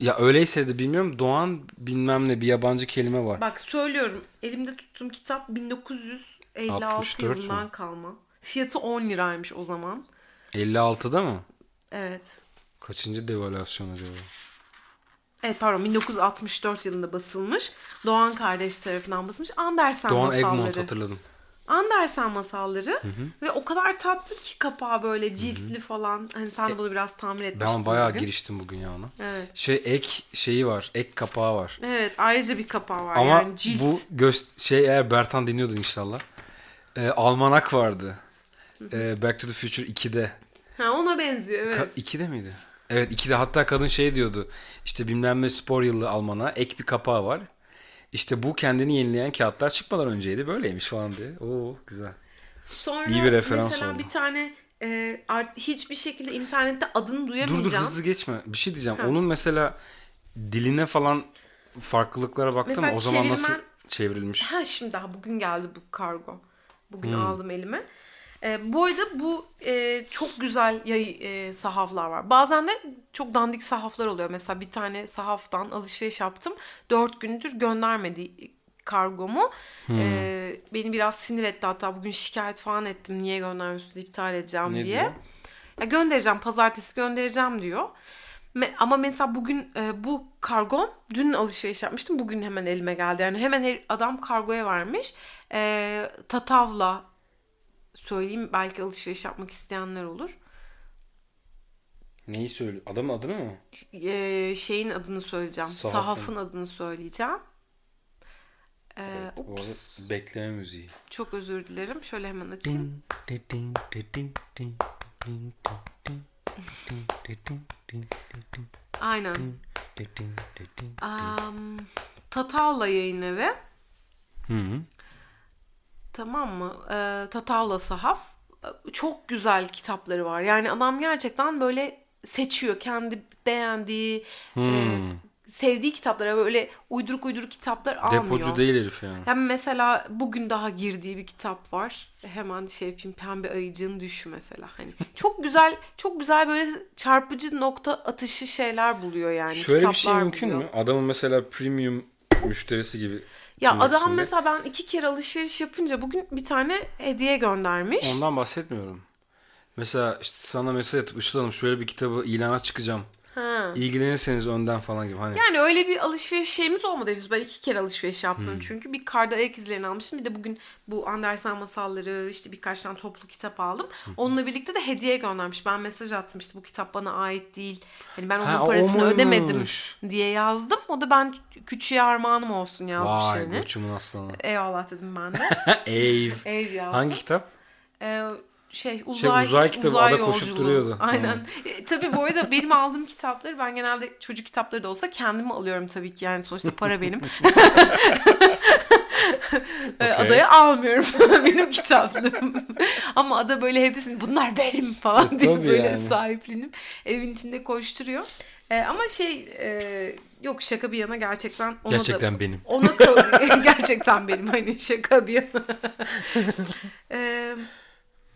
[SPEAKER 2] Ya öyleyse de bilmiyorum. Doğan bilmem ne bir yabancı kelime var.
[SPEAKER 1] Bak söylüyorum elimde tuttuğum kitap 1956
[SPEAKER 2] 64
[SPEAKER 1] yılından
[SPEAKER 2] mü?
[SPEAKER 1] kalma. Fiyatı 10 liraymış o zaman.
[SPEAKER 2] 56'da mı?
[SPEAKER 1] Evet.
[SPEAKER 2] Kaçıncı devalüasyon acaba?
[SPEAKER 1] Evet pardon 1964 yılında basılmış. Doğan kardeş tarafından basılmış. Andersen
[SPEAKER 2] Doğan
[SPEAKER 1] masalları.
[SPEAKER 2] Egmont hatırladım.
[SPEAKER 1] Andersen masalları ve o kadar tatlı ki kapağı böyle ciltli falan. Hani sen de bunu biraz tamir etmiştin.
[SPEAKER 2] Ben bayağı
[SPEAKER 1] bugün.
[SPEAKER 2] giriştim bugün ya ona.
[SPEAKER 1] Evet.
[SPEAKER 2] Şey ek şeyi var. Ek kapağı var.
[SPEAKER 1] Evet ayrıca bir kapağı var
[SPEAKER 2] Ama
[SPEAKER 1] yani cilt.
[SPEAKER 2] bu göz şey eğer Bertan dinliyordu inşallah. Ee, almanak vardı. Ee, Back to the Future 2'de.
[SPEAKER 1] Ha ona benziyor evet.
[SPEAKER 2] Ka- 2'de miydi? Evet 2'de hatta kadın şey diyordu. İşte bilmem ne spor yılı almana ek bir kapağı var. İşte bu kendini yenileyen kağıtlar çıkmadan önceydi. Böyleymiş falan diye. Oo güzel.
[SPEAKER 1] Sonra
[SPEAKER 2] İyi bir referans
[SPEAKER 1] mesela
[SPEAKER 2] oldu.
[SPEAKER 1] bir tane e, art, hiçbir şekilde internette adını
[SPEAKER 2] Dur dur
[SPEAKER 1] duyamayacağım.
[SPEAKER 2] hızlı geçme. Bir şey diyeceğim.
[SPEAKER 1] Ha.
[SPEAKER 2] Onun mesela diline falan farklılıklara baktın mı?
[SPEAKER 1] Mesela
[SPEAKER 2] O zaman nasıl
[SPEAKER 1] çevirmen-
[SPEAKER 2] çevrilmiş?
[SPEAKER 1] Ha şimdi daha bugün geldi bu kargo. Bugün
[SPEAKER 2] Hmm.
[SPEAKER 1] aldım elime. E, bu arada bu e, çok güzel yayı, e, sahaflar var. Bazen de çok dandik sahaflar oluyor. Mesela bir tane sahaftan alışveriş yaptım. Dört gündür göndermedi kargomu.
[SPEAKER 2] Hmm.
[SPEAKER 1] E, beni biraz sinir etti hatta bugün şikayet falan ettim. Niye göndermiyorsunuz iptal edeceğim
[SPEAKER 2] Ne
[SPEAKER 1] diye.
[SPEAKER 2] diyor?
[SPEAKER 1] Ya göndereceğim pazartesi göndereceğim diyor. Me- Ama mesela bugün e, bu kargo dün alışveriş yapmıştım. Bugün hemen elime geldi. Yani hemen her- adam kargoya vermiş. E, Tatavla söyleyeyim belki alışveriş yapmak isteyenler olur.
[SPEAKER 2] Neyi söylüyor? Adamın adını mı?
[SPEAKER 1] E, şeyin adını söyleyeceğim.
[SPEAKER 2] Sahafın.
[SPEAKER 1] Sahafın adını söyleyeceğim. E,
[SPEAKER 2] O
[SPEAKER 1] ups,
[SPEAKER 2] arada bekleme müziği.
[SPEAKER 1] çok özür dilerim. Şöyle hemen açayım. Aynen. Um, Tatavla yayın evi.
[SPEAKER 2] Hı hı.
[SPEAKER 1] Tamam mı? Ee, Tatavla Sahaf. Çok güzel kitapları var. Yani adam gerçekten böyle seçiyor. Kendi beğendiği, e, sevdiği kitaplara böyle uyduruk uyduruk kitaplar almıyor.
[SPEAKER 2] Depocu değil herif yani.
[SPEAKER 1] Yani mesela bugün daha girdiği bir kitap var. Hemen şey yapayım Pembe Ayıcığın Düşü mesela. Hani çok güzel çok güzel böyle çarpıcı nokta atışı şeyler buluyor yani.
[SPEAKER 2] Şöyle bir şey mümkün
[SPEAKER 1] buluyor.
[SPEAKER 2] mü? Adamın mesela premium müşterisi gibi.
[SPEAKER 1] Ya adam
[SPEAKER 2] içinde.
[SPEAKER 1] mesela ben iki kere alışveriş yapınca bugün bir tane hediye göndermiş.
[SPEAKER 2] Ondan bahsetmiyorum. Mesela işte sana mesaj atıp Işıl Hanım şöyle bir kitabı ilana çıkacağım.
[SPEAKER 1] Ha.
[SPEAKER 2] İlgilenirseniz önden falan gibi. Hani
[SPEAKER 1] Yani öyle bir alışveriş şeyimiz olmadı henüz. Ben iki kere alışveriş yaptım
[SPEAKER 2] Hmm.
[SPEAKER 1] çünkü. Bir karda ayak izlerini almıştım. Bir de bugün bu Andersen masalları işte birkaç tane toplu kitap aldım. Onunla birlikte de hediye göndermiş. Ben mesaj attım işte bu kitap bana ait değil. Hani ben onun
[SPEAKER 2] Ha,
[SPEAKER 1] parasını ödemedim diye yazdım. O da ben küçüğe armağanım olsun yazmış
[SPEAKER 2] Vay
[SPEAKER 1] yani.
[SPEAKER 2] Gucci'min aslanı.
[SPEAKER 1] Eyvallah dedim ben de.
[SPEAKER 2] Ev.
[SPEAKER 1] Ev yazdım.
[SPEAKER 2] Hangi kitap?
[SPEAKER 1] Ee, şey uzay,
[SPEAKER 2] uzay kitabı,
[SPEAKER 1] uzay
[SPEAKER 2] ada koşup duruyordu.
[SPEAKER 1] Aynen. E, tabii bu arada benim aldığım kitapları ben genelde çocuk kitapları da olsa kendimi alıyorum tabii ki. Yani sonuçta para benim. E,
[SPEAKER 2] Okey.
[SPEAKER 1] Adaya almıyorum benim kitaplarım. Ama ada böyle hepsini bunlar benim falan
[SPEAKER 2] E,
[SPEAKER 1] diye
[SPEAKER 2] tabii
[SPEAKER 1] böyle
[SPEAKER 2] yani.
[SPEAKER 1] sahiplenip evin içinde koşturuyor. E, ama şey e, yok şaka bir yana gerçekten ona da
[SPEAKER 2] Gerçekten benim.
[SPEAKER 1] ona gerçekten benim hani şaka bir yana. Ee,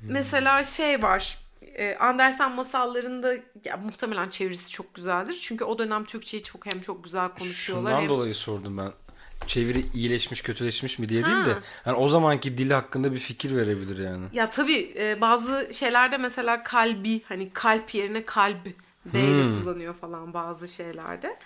[SPEAKER 1] mesela şey var. E, Andersen masallarında ya, muhtemelen çevirisi çok güzeldir. Çünkü o dönem Türkçeyi çok hem çok güzel konuşuyorlar.
[SPEAKER 2] Şundan
[SPEAKER 1] hem...
[SPEAKER 2] dolayı sordum ben. Çeviri iyileşmiş kötüleşmiş mi diye
[SPEAKER 1] Ha.
[SPEAKER 2] değil de yani o zamanki dili hakkında bir fikir verebilir yani.
[SPEAKER 1] Ya tabii e, bazı şeylerde mesela kalbi hani kalp yerine kalb B ile
[SPEAKER 2] Hmm.
[SPEAKER 1] kullanıyor falan bazı şeylerde.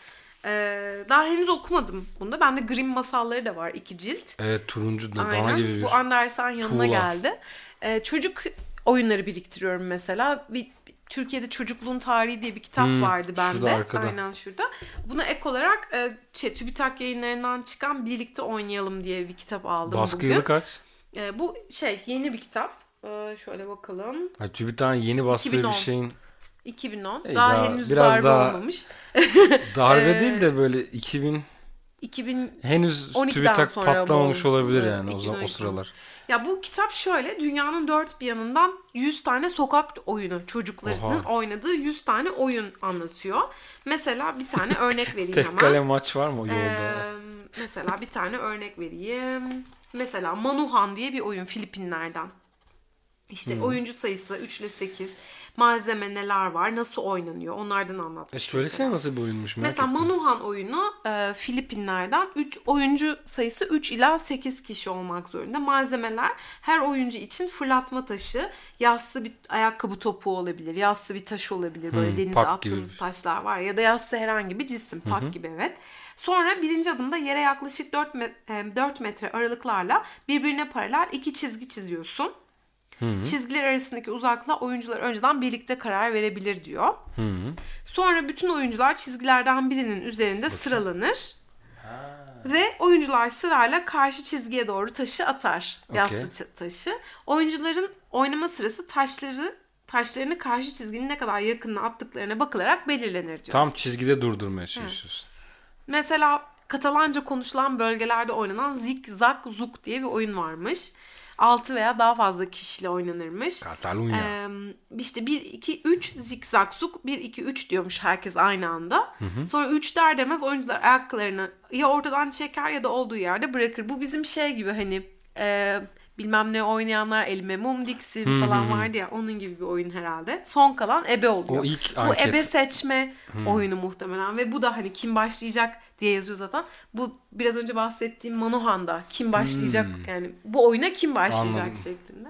[SPEAKER 1] Ee, daha henüz okumadım bunda. Bende Grimm masalları da var iki cilt.
[SPEAKER 2] Evet turuncu da dana gibi bir
[SPEAKER 1] Bu Andersen yanına
[SPEAKER 2] tuğla.
[SPEAKER 1] geldi. Ee, çocuk oyunları biriktiriyorum mesela. Bir, Türkiye'de Çocukluğun Tarihi diye bir kitap
[SPEAKER 2] Hmm,
[SPEAKER 1] vardı bende.
[SPEAKER 2] arkada.
[SPEAKER 1] Aynen şurada. Buna ek olarak e, şey, TÜBİTAK yayınlarından çıkan Birlikte Oynayalım diye bir kitap aldım
[SPEAKER 2] baskı
[SPEAKER 1] bugün.
[SPEAKER 2] yılı kaç?
[SPEAKER 1] Ee, bu şey yeni bir kitap. Ee, şöyle bakalım.
[SPEAKER 2] Ha, TÜBİTAK'ın yeni bastığı
[SPEAKER 1] 2010.
[SPEAKER 2] bir şeyin
[SPEAKER 1] 2010.
[SPEAKER 2] Ey,
[SPEAKER 1] daha,
[SPEAKER 2] daha-
[SPEAKER 1] henüz
[SPEAKER 2] biraz
[SPEAKER 1] darbe
[SPEAKER 2] daha-
[SPEAKER 1] olmamış.
[SPEAKER 2] darbe
[SPEAKER 1] Ee,
[SPEAKER 2] değil de böyle 2000
[SPEAKER 1] 2000
[SPEAKER 2] Henüz
[SPEAKER 1] 12'den
[SPEAKER 2] TÜBİTAK
[SPEAKER 1] sonra
[SPEAKER 2] patlamamış
[SPEAKER 1] bu-
[SPEAKER 2] olabilir yani o, zaman, o
[SPEAKER 1] 2012'den.
[SPEAKER 2] sıralar.
[SPEAKER 1] Ya bu kitap şöyle dünyanın dört bir yanından 100 tane sokak oyunu çocuklarının
[SPEAKER 2] Oha.
[SPEAKER 1] oynadığı 100 tane oyun anlatıyor. Mesela bir tane örnek vereyim
[SPEAKER 2] Tek
[SPEAKER 1] hemen.
[SPEAKER 2] kale maç var mı yolda?
[SPEAKER 1] Ee, mesela bir tane örnek vereyim. Mesela Manuhan diye bir oyun Filipinlerden. İşte
[SPEAKER 2] Hmm.
[SPEAKER 1] oyuncu sayısı 3 ile 8. Malzeme neler var, nasıl oynanıyor onlardan anlatmış.
[SPEAKER 2] e söylesene
[SPEAKER 1] mesela.
[SPEAKER 2] nasıl bir oyunmuş merak
[SPEAKER 1] Mesela
[SPEAKER 2] ettim.
[SPEAKER 1] Manuhan oyunu e, Filipinlerden 3 oyuncu sayısı 3 ila 8 kişi olmak zorunda. Malzemeler her oyuncu için fırlatma taşı, yassı bir ayakkabı topuğu olabilir, yassı bir taş olabilir. Böyle
[SPEAKER 2] Hmm,
[SPEAKER 1] denize
[SPEAKER 2] gibi
[SPEAKER 1] attığımız
[SPEAKER 2] bir-
[SPEAKER 1] taşlar var ya da yassı herhangi bir cisim, pak gibi evet. Sonra birinci adımda yere yaklaşık 4, 4 metre aralıklarla birbirine paralel iki çizgi çiziyorsun. Çizgiler arasındaki uzaklığa oyuncular önceden birlikte karar verebilir diyor. Sonra bütün oyuncular çizgilerden birinin üzerinde sıralanır. Ve oyuncular sırayla karşı çizgiye doğru taşı atar. Yassı çı- taşı. Oyuncuların oynama sırası taşları taşlarını karşı çizginin ne kadar yakınına attıklarına bakılarak belirlenir diyor.
[SPEAKER 2] Tam çizgide durdurmaya çalışıyorsun.
[SPEAKER 1] Mesela Katalanca konuşulan bölgelerde oynanan zig-zag zug diye bir oyun varmış. 6 veya daha fazla kişiyle oynanırmış.
[SPEAKER 2] Katalunya.
[SPEAKER 1] Ee, işte 1, 2, 3 zikzak zuk 1, 2, 3 diyormuş herkes aynı anda. Sonra 3 der demez oyuncular ayaklarını ya ortadan çeker ya da olduğu yerde bırakır. Bu bizim şey gibi hani e, bilmem ne oynayanlar elime mum diksin falan vardı ya onun gibi bir oyun herhalde. Son kalan ebe oluyor.
[SPEAKER 2] O ilk
[SPEAKER 1] bu
[SPEAKER 2] anket.
[SPEAKER 1] ebe seçme oyunu muhtemelen ve bu da hani kim başlayacak diye yazıyor zaten. Bu biraz önce bahsettiğim Manohan'da kim başlayacak yani bu oyuna kim başlayacak
[SPEAKER 2] Anladım.
[SPEAKER 1] şeklinde.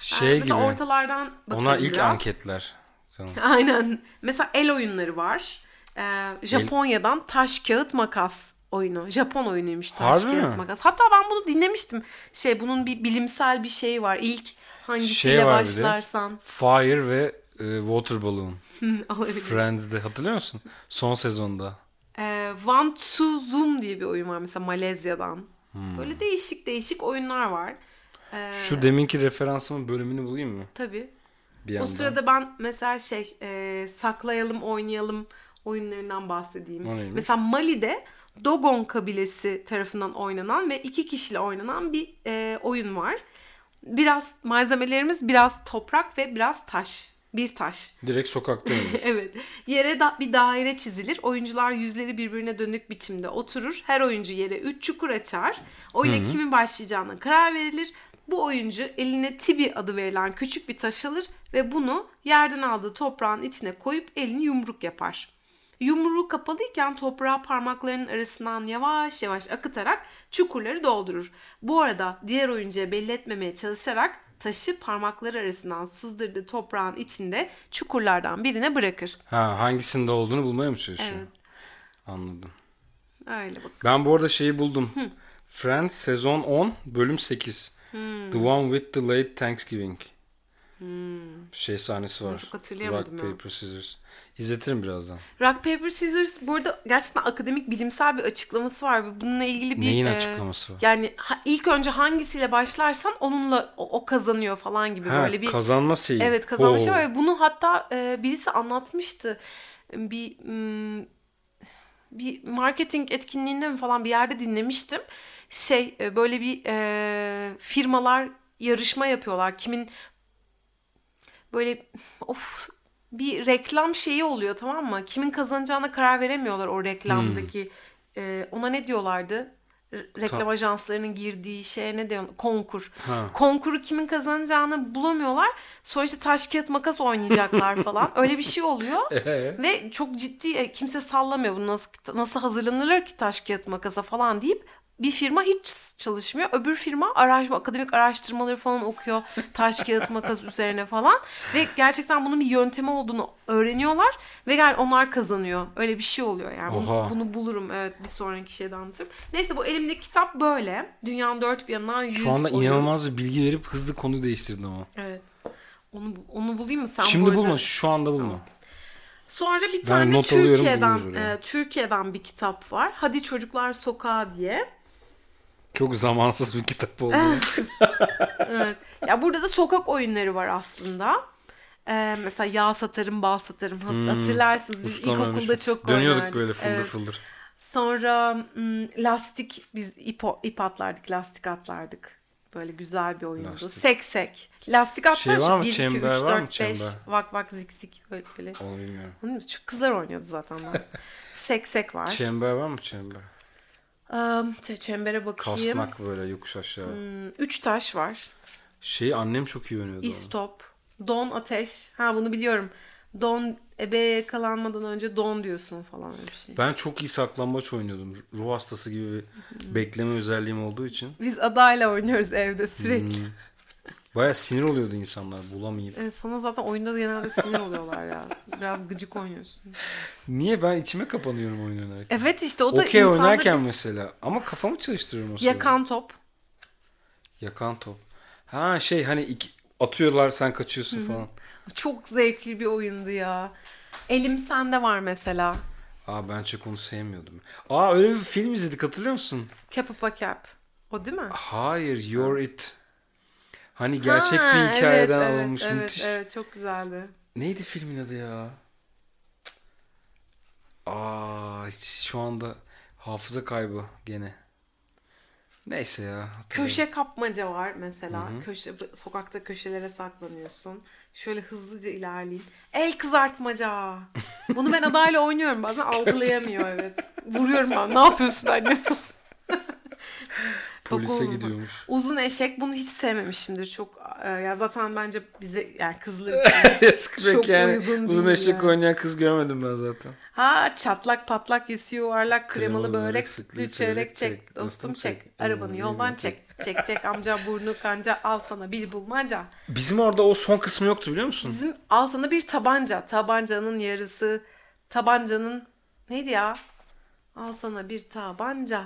[SPEAKER 2] Şey gibi.
[SPEAKER 1] Mesela ortalardan bakalım
[SPEAKER 2] Onlar ilk
[SPEAKER 1] biraz.
[SPEAKER 2] anketler. Tamam.
[SPEAKER 1] Aynen. Mesela el oyunları var. Ee, Japonya'dan taş kağıt makas oyunu. Japon oyunuymuş taş
[SPEAKER 2] Harbi
[SPEAKER 1] kağıt
[SPEAKER 2] mi?
[SPEAKER 1] makas. Hatta ben bunu dinlemiştim. Şey bunun bir bilimsel bir şeyi var. İlk hangisiyle
[SPEAKER 2] Şey var bir de.
[SPEAKER 1] başlarsan
[SPEAKER 2] Fire ve e, Water Balloon.
[SPEAKER 1] olabilir.
[SPEAKER 2] Friends'de hatırlıyor musun? Son sezonda.
[SPEAKER 1] Ee, One to Zoom diye bir oyun var mesela Malezya'dan.
[SPEAKER 2] Hmm.
[SPEAKER 1] Böyle değişik değişik oyunlar var. Ee,
[SPEAKER 2] Şu deminki referansımın bölümünü bulayım mı?
[SPEAKER 1] tabii.
[SPEAKER 2] Bir
[SPEAKER 1] O
[SPEAKER 2] yandan.
[SPEAKER 1] sırada ben mesela şey e, saklayalım oynayalım oyunlarından bahsedeyim.
[SPEAKER 2] O neymiş?
[SPEAKER 1] Mesela Mali'de Dogon kabilesi tarafından oynanan ve iki kişiyle oynanan bir e, oyun var. Biraz malzemelerimiz biraz toprak ve biraz taş. Bir taş.
[SPEAKER 2] Direkt sokakta oynuyoruz.
[SPEAKER 1] Evet. Yere da bir daire çizilir. Oyuncular yüzleri birbirine dönük biçimde oturur. Her oyuncu yere 3 çukur açar. Oyuna kimin başlayacağına karar verilir. Bu oyuncu eline tibi adı verilen küçük bir taş alır ve bunu yerden aldığı toprağın içine koyup elini yumruk yapar. Yumruğu kapalıyken toprağı parmaklarının arasından yavaş yavaş akıtarak çukurları doldurur. Bu arada diğer oyuncuya belli etmemeye çalışarak taşı parmakları arasından sızdırdığı toprağın içinde çukurlardan birine bırakır.
[SPEAKER 2] ha hangisinde olduğunu bulmaya mı çalışıyor?
[SPEAKER 1] Evet.
[SPEAKER 2] Anladım.
[SPEAKER 1] Öyle bak.
[SPEAKER 2] Ben bu arada şeyi buldum. Friends sezon 10 bölüm 8. The one with the late Thanksgiving. Şey sahnesi var.
[SPEAKER 1] çok hatırlayamadım
[SPEAKER 2] Rock,
[SPEAKER 1] ya.
[SPEAKER 2] paper, scissors. İzletirim birazdan.
[SPEAKER 1] Rock Paper Scissors burada gerçekten akademik bilimsel bir açıklaması var. Bununla ilgili bir
[SPEAKER 2] Neyin
[SPEAKER 1] e,
[SPEAKER 2] açıklaması var?
[SPEAKER 1] Yani ha- ilk önce hangisiyle başlarsan onunla o, o kazanıyor falan gibi
[SPEAKER 2] Ha,
[SPEAKER 1] böyle bir
[SPEAKER 2] kazanma şeyi.
[SPEAKER 1] Evet kazanmış
[SPEAKER 2] Oo.
[SPEAKER 1] var bunu hatta e, birisi anlatmıştı. Bir bir marketing etkinliğinde mi falan bir yerde dinlemiştim. Şey e, böyle bir e, firmalar yarışma yapıyorlar. Kimin böyle of bir reklam şeyi oluyor tamam mı? Kimin kazanacağına karar veremiyorlar o reklamdaki. E, ona ne diyorlardı? Re- Reklam
[SPEAKER 2] Ta-
[SPEAKER 1] ajanslarının girdiği şeye ne diyor? Konkur.
[SPEAKER 2] Ha.
[SPEAKER 1] Konkuru kimin kazanacağını bulamıyorlar. Sonra işte taş kağıt makas oynayacaklar falan. Öyle bir şey oluyor.
[SPEAKER 2] Ee?
[SPEAKER 1] Ve çok ciddi e, kimse sallamıyor bunu nasıl nasıl hazırlanırlar ki taş kağıt makasa falan deyip bir firma hiç çalışmıyor. Öbür firma araştırma, akademik araştırmaları falan okuyor. Taş kağıt makas üzerine falan. Ve gerçekten bunun bir yöntemi olduğunu öğreniyorlar. Ve gel onlar kazanıyor. Öyle bir şey oluyor yani. Bunu,
[SPEAKER 2] Oha.
[SPEAKER 1] bunu bulurum evet bir sonraki şeyde anlatırım. Neyse bu elimdeki kitap böyle. Dünyanın dört bir yanından yüz
[SPEAKER 2] Şu anda
[SPEAKER 1] oyun.
[SPEAKER 2] inanılmaz bir bilgi verip hızlı konuyu değiştirdin ama.
[SPEAKER 1] Evet. Onu, onu bulayım mı sen bu
[SPEAKER 2] Şimdi
[SPEAKER 1] arada?
[SPEAKER 2] bulma, şu anda bulma.
[SPEAKER 1] Sonra bir tane
[SPEAKER 2] not alıyorum,
[SPEAKER 1] Türkiye'den e, Türkiye'den bir kitap var. Hadi Çocuklar Sokağa diye.
[SPEAKER 2] Çok zamansız bir kitap oldu.
[SPEAKER 1] Evet. Ya burada da sokak oyunları var aslında. E, mesela yağ satarım, bal satarım. Hat- Hatırlarsınız biz ilkokulda çok
[SPEAKER 2] Dönüyorduk
[SPEAKER 1] oynardık.
[SPEAKER 2] böyle fıldır
[SPEAKER 1] Evet.
[SPEAKER 2] fıldır.
[SPEAKER 1] Sonra hmm, lastik biz ip, ip atlardık, lastik atlardık. Böyle güzel bir oyundu.
[SPEAKER 2] Lastik.
[SPEAKER 1] Seksek. Lastik atlar.
[SPEAKER 2] Şey var mı?
[SPEAKER 1] 1, 2,
[SPEAKER 2] Çember
[SPEAKER 1] 3,
[SPEAKER 2] var mı?
[SPEAKER 1] 4, 5.
[SPEAKER 2] Çember.
[SPEAKER 1] Vak vak zik zik. Böyle. böyle.
[SPEAKER 2] Onu bilmiyorum.
[SPEAKER 1] Şu kızlar oynuyordu zaten. ben. Seksek var.
[SPEAKER 2] Çember var mı çember?
[SPEAKER 1] Um, ç- çembere bakayım.
[SPEAKER 2] Kasnak böyle yokuş aşağı.
[SPEAKER 1] Hmm, Üç taş var.
[SPEAKER 2] Şeyi annem çok iyi oynuyordu. onu.
[SPEAKER 1] İstop. Don ateş. Ha bunu biliyorum. Don ebeye yakalanmadan önce don diyorsun falan öyle bir şey.
[SPEAKER 2] Ben çok iyi saklambaç oynuyordum. Ruh hastası gibi bir bekleme özelliğim olduğu için.
[SPEAKER 1] Biz adayla oynuyoruz evde sürekli.
[SPEAKER 2] Hmm. Baya sinir oluyordu insanlar bulamayıp.
[SPEAKER 1] Evet, sana zaten oyunda da genelde sinir oluyorlar ya. Biraz gıcık oynuyorsun.
[SPEAKER 2] Niye ben içime kapanıyorum oyun oynarken?
[SPEAKER 1] Evet işte o da
[SPEAKER 2] Okey
[SPEAKER 1] insanda
[SPEAKER 2] oynarken
[SPEAKER 1] bir-
[SPEAKER 2] mesela. Ama kafamı çalıştırıyorum o sırada.
[SPEAKER 1] yakan top.
[SPEAKER 2] Yakan top. Ha şey hani iki, atıyorlar sen kaçıyorsun falan.
[SPEAKER 1] Çok zevkli bir oyundu ya. Elim sende var mesela.
[SPEAKER 2] Aa ben çok onu sevmiyordum. Aa öyle bir film izledik hatırlıyor musun?
[SPEAKER 1] Cap Cap. O değil mi?
[SPEAKER 2] Hayır You're It. Hani gerçek
[SPEAKER 1] Ha,
[SPEAKER 2] bir hikayeden
[SPEAKER 1] evet,
[SPEAKER 2] alınmış.
[SPEAKER 1] Evet,
[SPEAKER 2] Müthiş.
[SPEAKER 1] evet, evet çok güzeldi.
[SPEAKER 2] Neydi filmin adı ya? Aa şu anda hafıza kaybı gene. Neyse ya.
[SPEAKER 1] Köşe kapmaca var mesela. Köşe sokakta köşelere saklanıyorsun. Şöyle hızlıca ilerleyin. El kızartmaca. Bunu ben adayla oynuyorum bazen algılayamıyor evet. Vuruyorum ben. Ne yapıyorsun anne?
[SPEAKER 2] Polise
[SPEAKER 1] Bak
[SPEAKER 2] gidiyormuş.
[SPEAKER 1] Uzun eşek bunu hiç sevmemişimdir. Çok e, ya zaten bence bize yani kızlar için. Çok
[SPEAKER 2] yani.
[SPEAKER 1] uygun
[SPEAKER 2] Uzun eşek
[SPEAKER 1] yani.
[SPEAKER 2] oynayan kız görmedim ben zaten.
[SPEAKER 1] Ha çatlak patlak yüzü yuvarlak kremalı,
[SPEAKER 2] Kremalı
[SPEAKER 1] börek, sütlü çörek çek
[SPEAKER 2] çek,
[SPEAKER 1] dostum çek
[SPEAKER 2] çek.
[SPEAKER 1] arabanı
[SPEAKER 2] Hmm,
[SPEAKER 1] yoldan çek çek çek amca burnu kanca al sana bir bulmaca
[SPEAKER 2] Bizim orada o son kısmı yoktu biliyor musun?
[SPEAKER 1] bizim al sana bir tabanca tabancanın yarısı tabancanın neydi ya al sana bir tabanca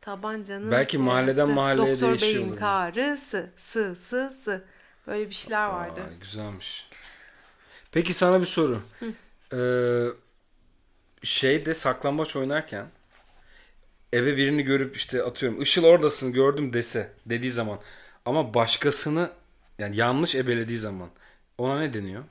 [SPEAKER 1] tabancanın
[SPEAKER 2] Belki mahalleden
[SPEAKER 1] yarısı,
[SPEAKER 2] mahalleye
[SPEAKER 1] doktor
[SPEAKER 2] değişiyor
[SPEAKER 1] beyin
[SPEAKER 2] olabilir.
[SPEAKER 1] karısı sı sı sı böyle bir şeyler vardı.
[SPEAKER 2] Güzelmiş. Peki sana bir soru. Ee, şeyde saklambaç oynarken eve birini görüp işte atıyorum Işıl oradasın gördüm dese dediği zaman ama başkasını yani yanlış ebelediği zaman ona ne deniyor?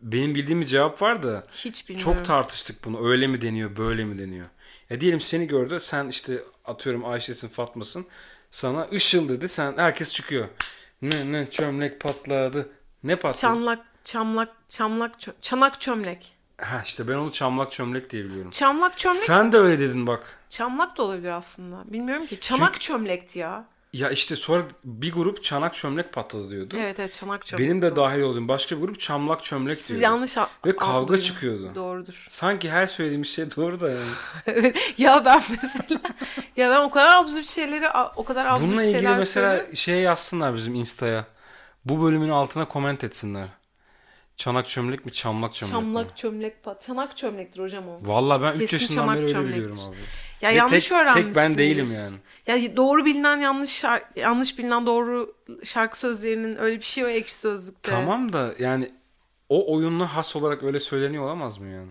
[SPEAKER 2] Benim bildiğim bir cevap var da
[SPEAKER 1] Hiç bilmiyorum.
[SPEAKER 2] çok tartıştık bunu. Öyle mi deniyor, böyle mi deniyor? Ya diyelim seni gördü. Sen işte atıyorum Ayşe'sin, Fatma'sın. Sana ışıl dedi. Sen herkes çıkıyor. Ne ne çömlek patladı. Ne patladı?
[SPEAKER 1] Çamlak çamlak çamlak çö- çanak çömlek.
[SPEAKER 2] Ha işte ben onu çamlak çömlek diye biliyorum.
[SPEAKER 1] Çamlak çömlek
[SPEAKER 2] Sen de öyle dedin bak.
[SPEAKER 1] Çamlak da olabilir aslında. Bilmiyorum ki. Çanak çömlekti ya.
[SPEAKER 2] Ya işte sonra bir grup çanak çömlek patladı diyordu.
[SPEAKER 1] Evet evet çanak çömlek.
[SPEAKER 2] Benim de dahil olduğum başka bir grup çamlak çömlek
[SPEAKER 1] Siz
[SPEAKER 2] diyordu.
[SPEAKER 1] yanlış a-
[SPEAKER 2] Ve kavga
[SPEAKER 1] algıladınız.
[SPEAKER 2] çıkıyordu.
[SPEAKER 1] Doğrudur.
[SPEAKER 2] Sanki her söylediğim şey doğru da yani.
[SPEAKER 1] Evet. ya ben mesela ya ben o kadar absürt şeyleri o kadar absürt
[SPEAKER 2] Bununla ilgili
[SPEAKER 1] şeyler
[SPEAKER 2] mesela
[SPEAKER 1] söylüyorum.
[SPEAKER 2] şey yazsınlar bizim Insta'ya. Bu bölümün altına koment etsinler. Çanak çömlek mi çamlak çömlek mi?
[SPEAKER 1] Çamlak çömlek pat. Çanak çömlektir hocam o.
[SPEAKER 2] Valla ben 3
[SPEAKER 1] Kesin
[SPEAKER 2] yaşından
[SPEAKER 1] çanak
[SPEAKER 2] beri öyle
[SPEAKER 1] çömlektir.
[SPEAKER 2] biliyorum abi.
[SPEAKER 1] Ya
[SPEAKER 2] Ve
[SPEAKER 1] yanlış
[SPEAKER 2] tek-
[SPEAKER 1] öğrenmişsindir.
[SPEAKER 2] tek ben değilim yani.
[SPEAKER 1] Ya doğru bilinen yanlış şar- yanlış bilinen doğru şarkı sözlerinin öyle bir şey o ekşi sözlükte.
[SPEAKER 2] Tamam da yani o oyunla has olarak öyle söyleniyor olamaz mı yani?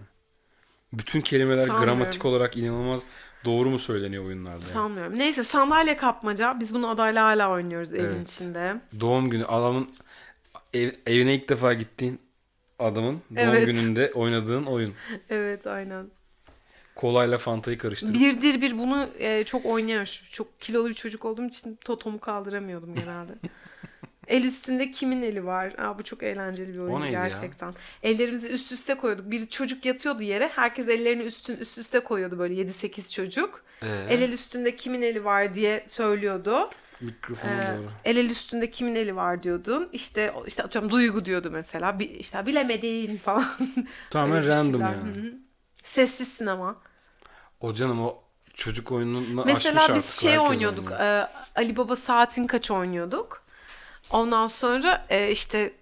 [SPEAKER 2] Bütün kelimeler
[SPEAKER 1] Sanmıyorum.
[SPEAKER 2] gramatik olarak inanılmaz doğru mu söyleniyor oyunlarda? yani?
[SPEAKER 1] Sanmıyorum. Neyse sandalye kapmaca. Biz bunu adayla hala oynuyoruz evin
[SPEAKER 2] Evet.
[SPEAKER 1] içinde.
[SPEAKER 2] Doğum günü adamın ev- evine ilk defa gittiğin adamın doğum
[SPEAKER 1] Evet.
[SPEAKER 2] gününde oynadığın oyun.
[SPEAKER 1] Evet aynen.
[SPEAKER 2] Kolayla Fanta'yı karıştırıp.
[SPEAKER 1] Birdir bir bunu e, çok oynuyor. Çok kilolu bir çocuk olduğum için totomu kaldıramıyordum genelde. El üstünde kimin eli var? Aa, bu çok eğlenceli bir oyun
[SPEAKER 2] neydi ya?
[SPEAKER 1] gerçekten. Ellerimizi üst üste koyuyorduk. Bir çocuk yatıyordu yere. Herkes ellerini üstün üst üste koyuyordu böyle 7-8 çocuk.
[SPEAKER 2] Ee,
[SPEAKER 1] El el üstünde kimin eli var diye söylüyordu.
[SPEAKER 2] mikrofonu
[SPEAKER 1] Ee,
[SPEAKER 2] doğru.
[SPEAKER 1] el el üstünde kimin eli var diyordun. İşte işte atıyorum duygu diyordu mesela. Bir, işte bilemedin falan.
[SPEAKER 2] Tamamen random yani.
[SPEAKER 1] Hı hı. Sessiz sinema.
[SPEAKER 2] O canım o çocuk oyununu
[SPEAKER 1] Mesela
[SPEAKER 2] aşmış
[SPEAKER 1] biz şey oynuyorduk.
[SPEAKER 2] oynuyor.
[SPEAKER 1] e, Ali Baba Saatin Kaç oynuyorduk. Ondan sonra e, işte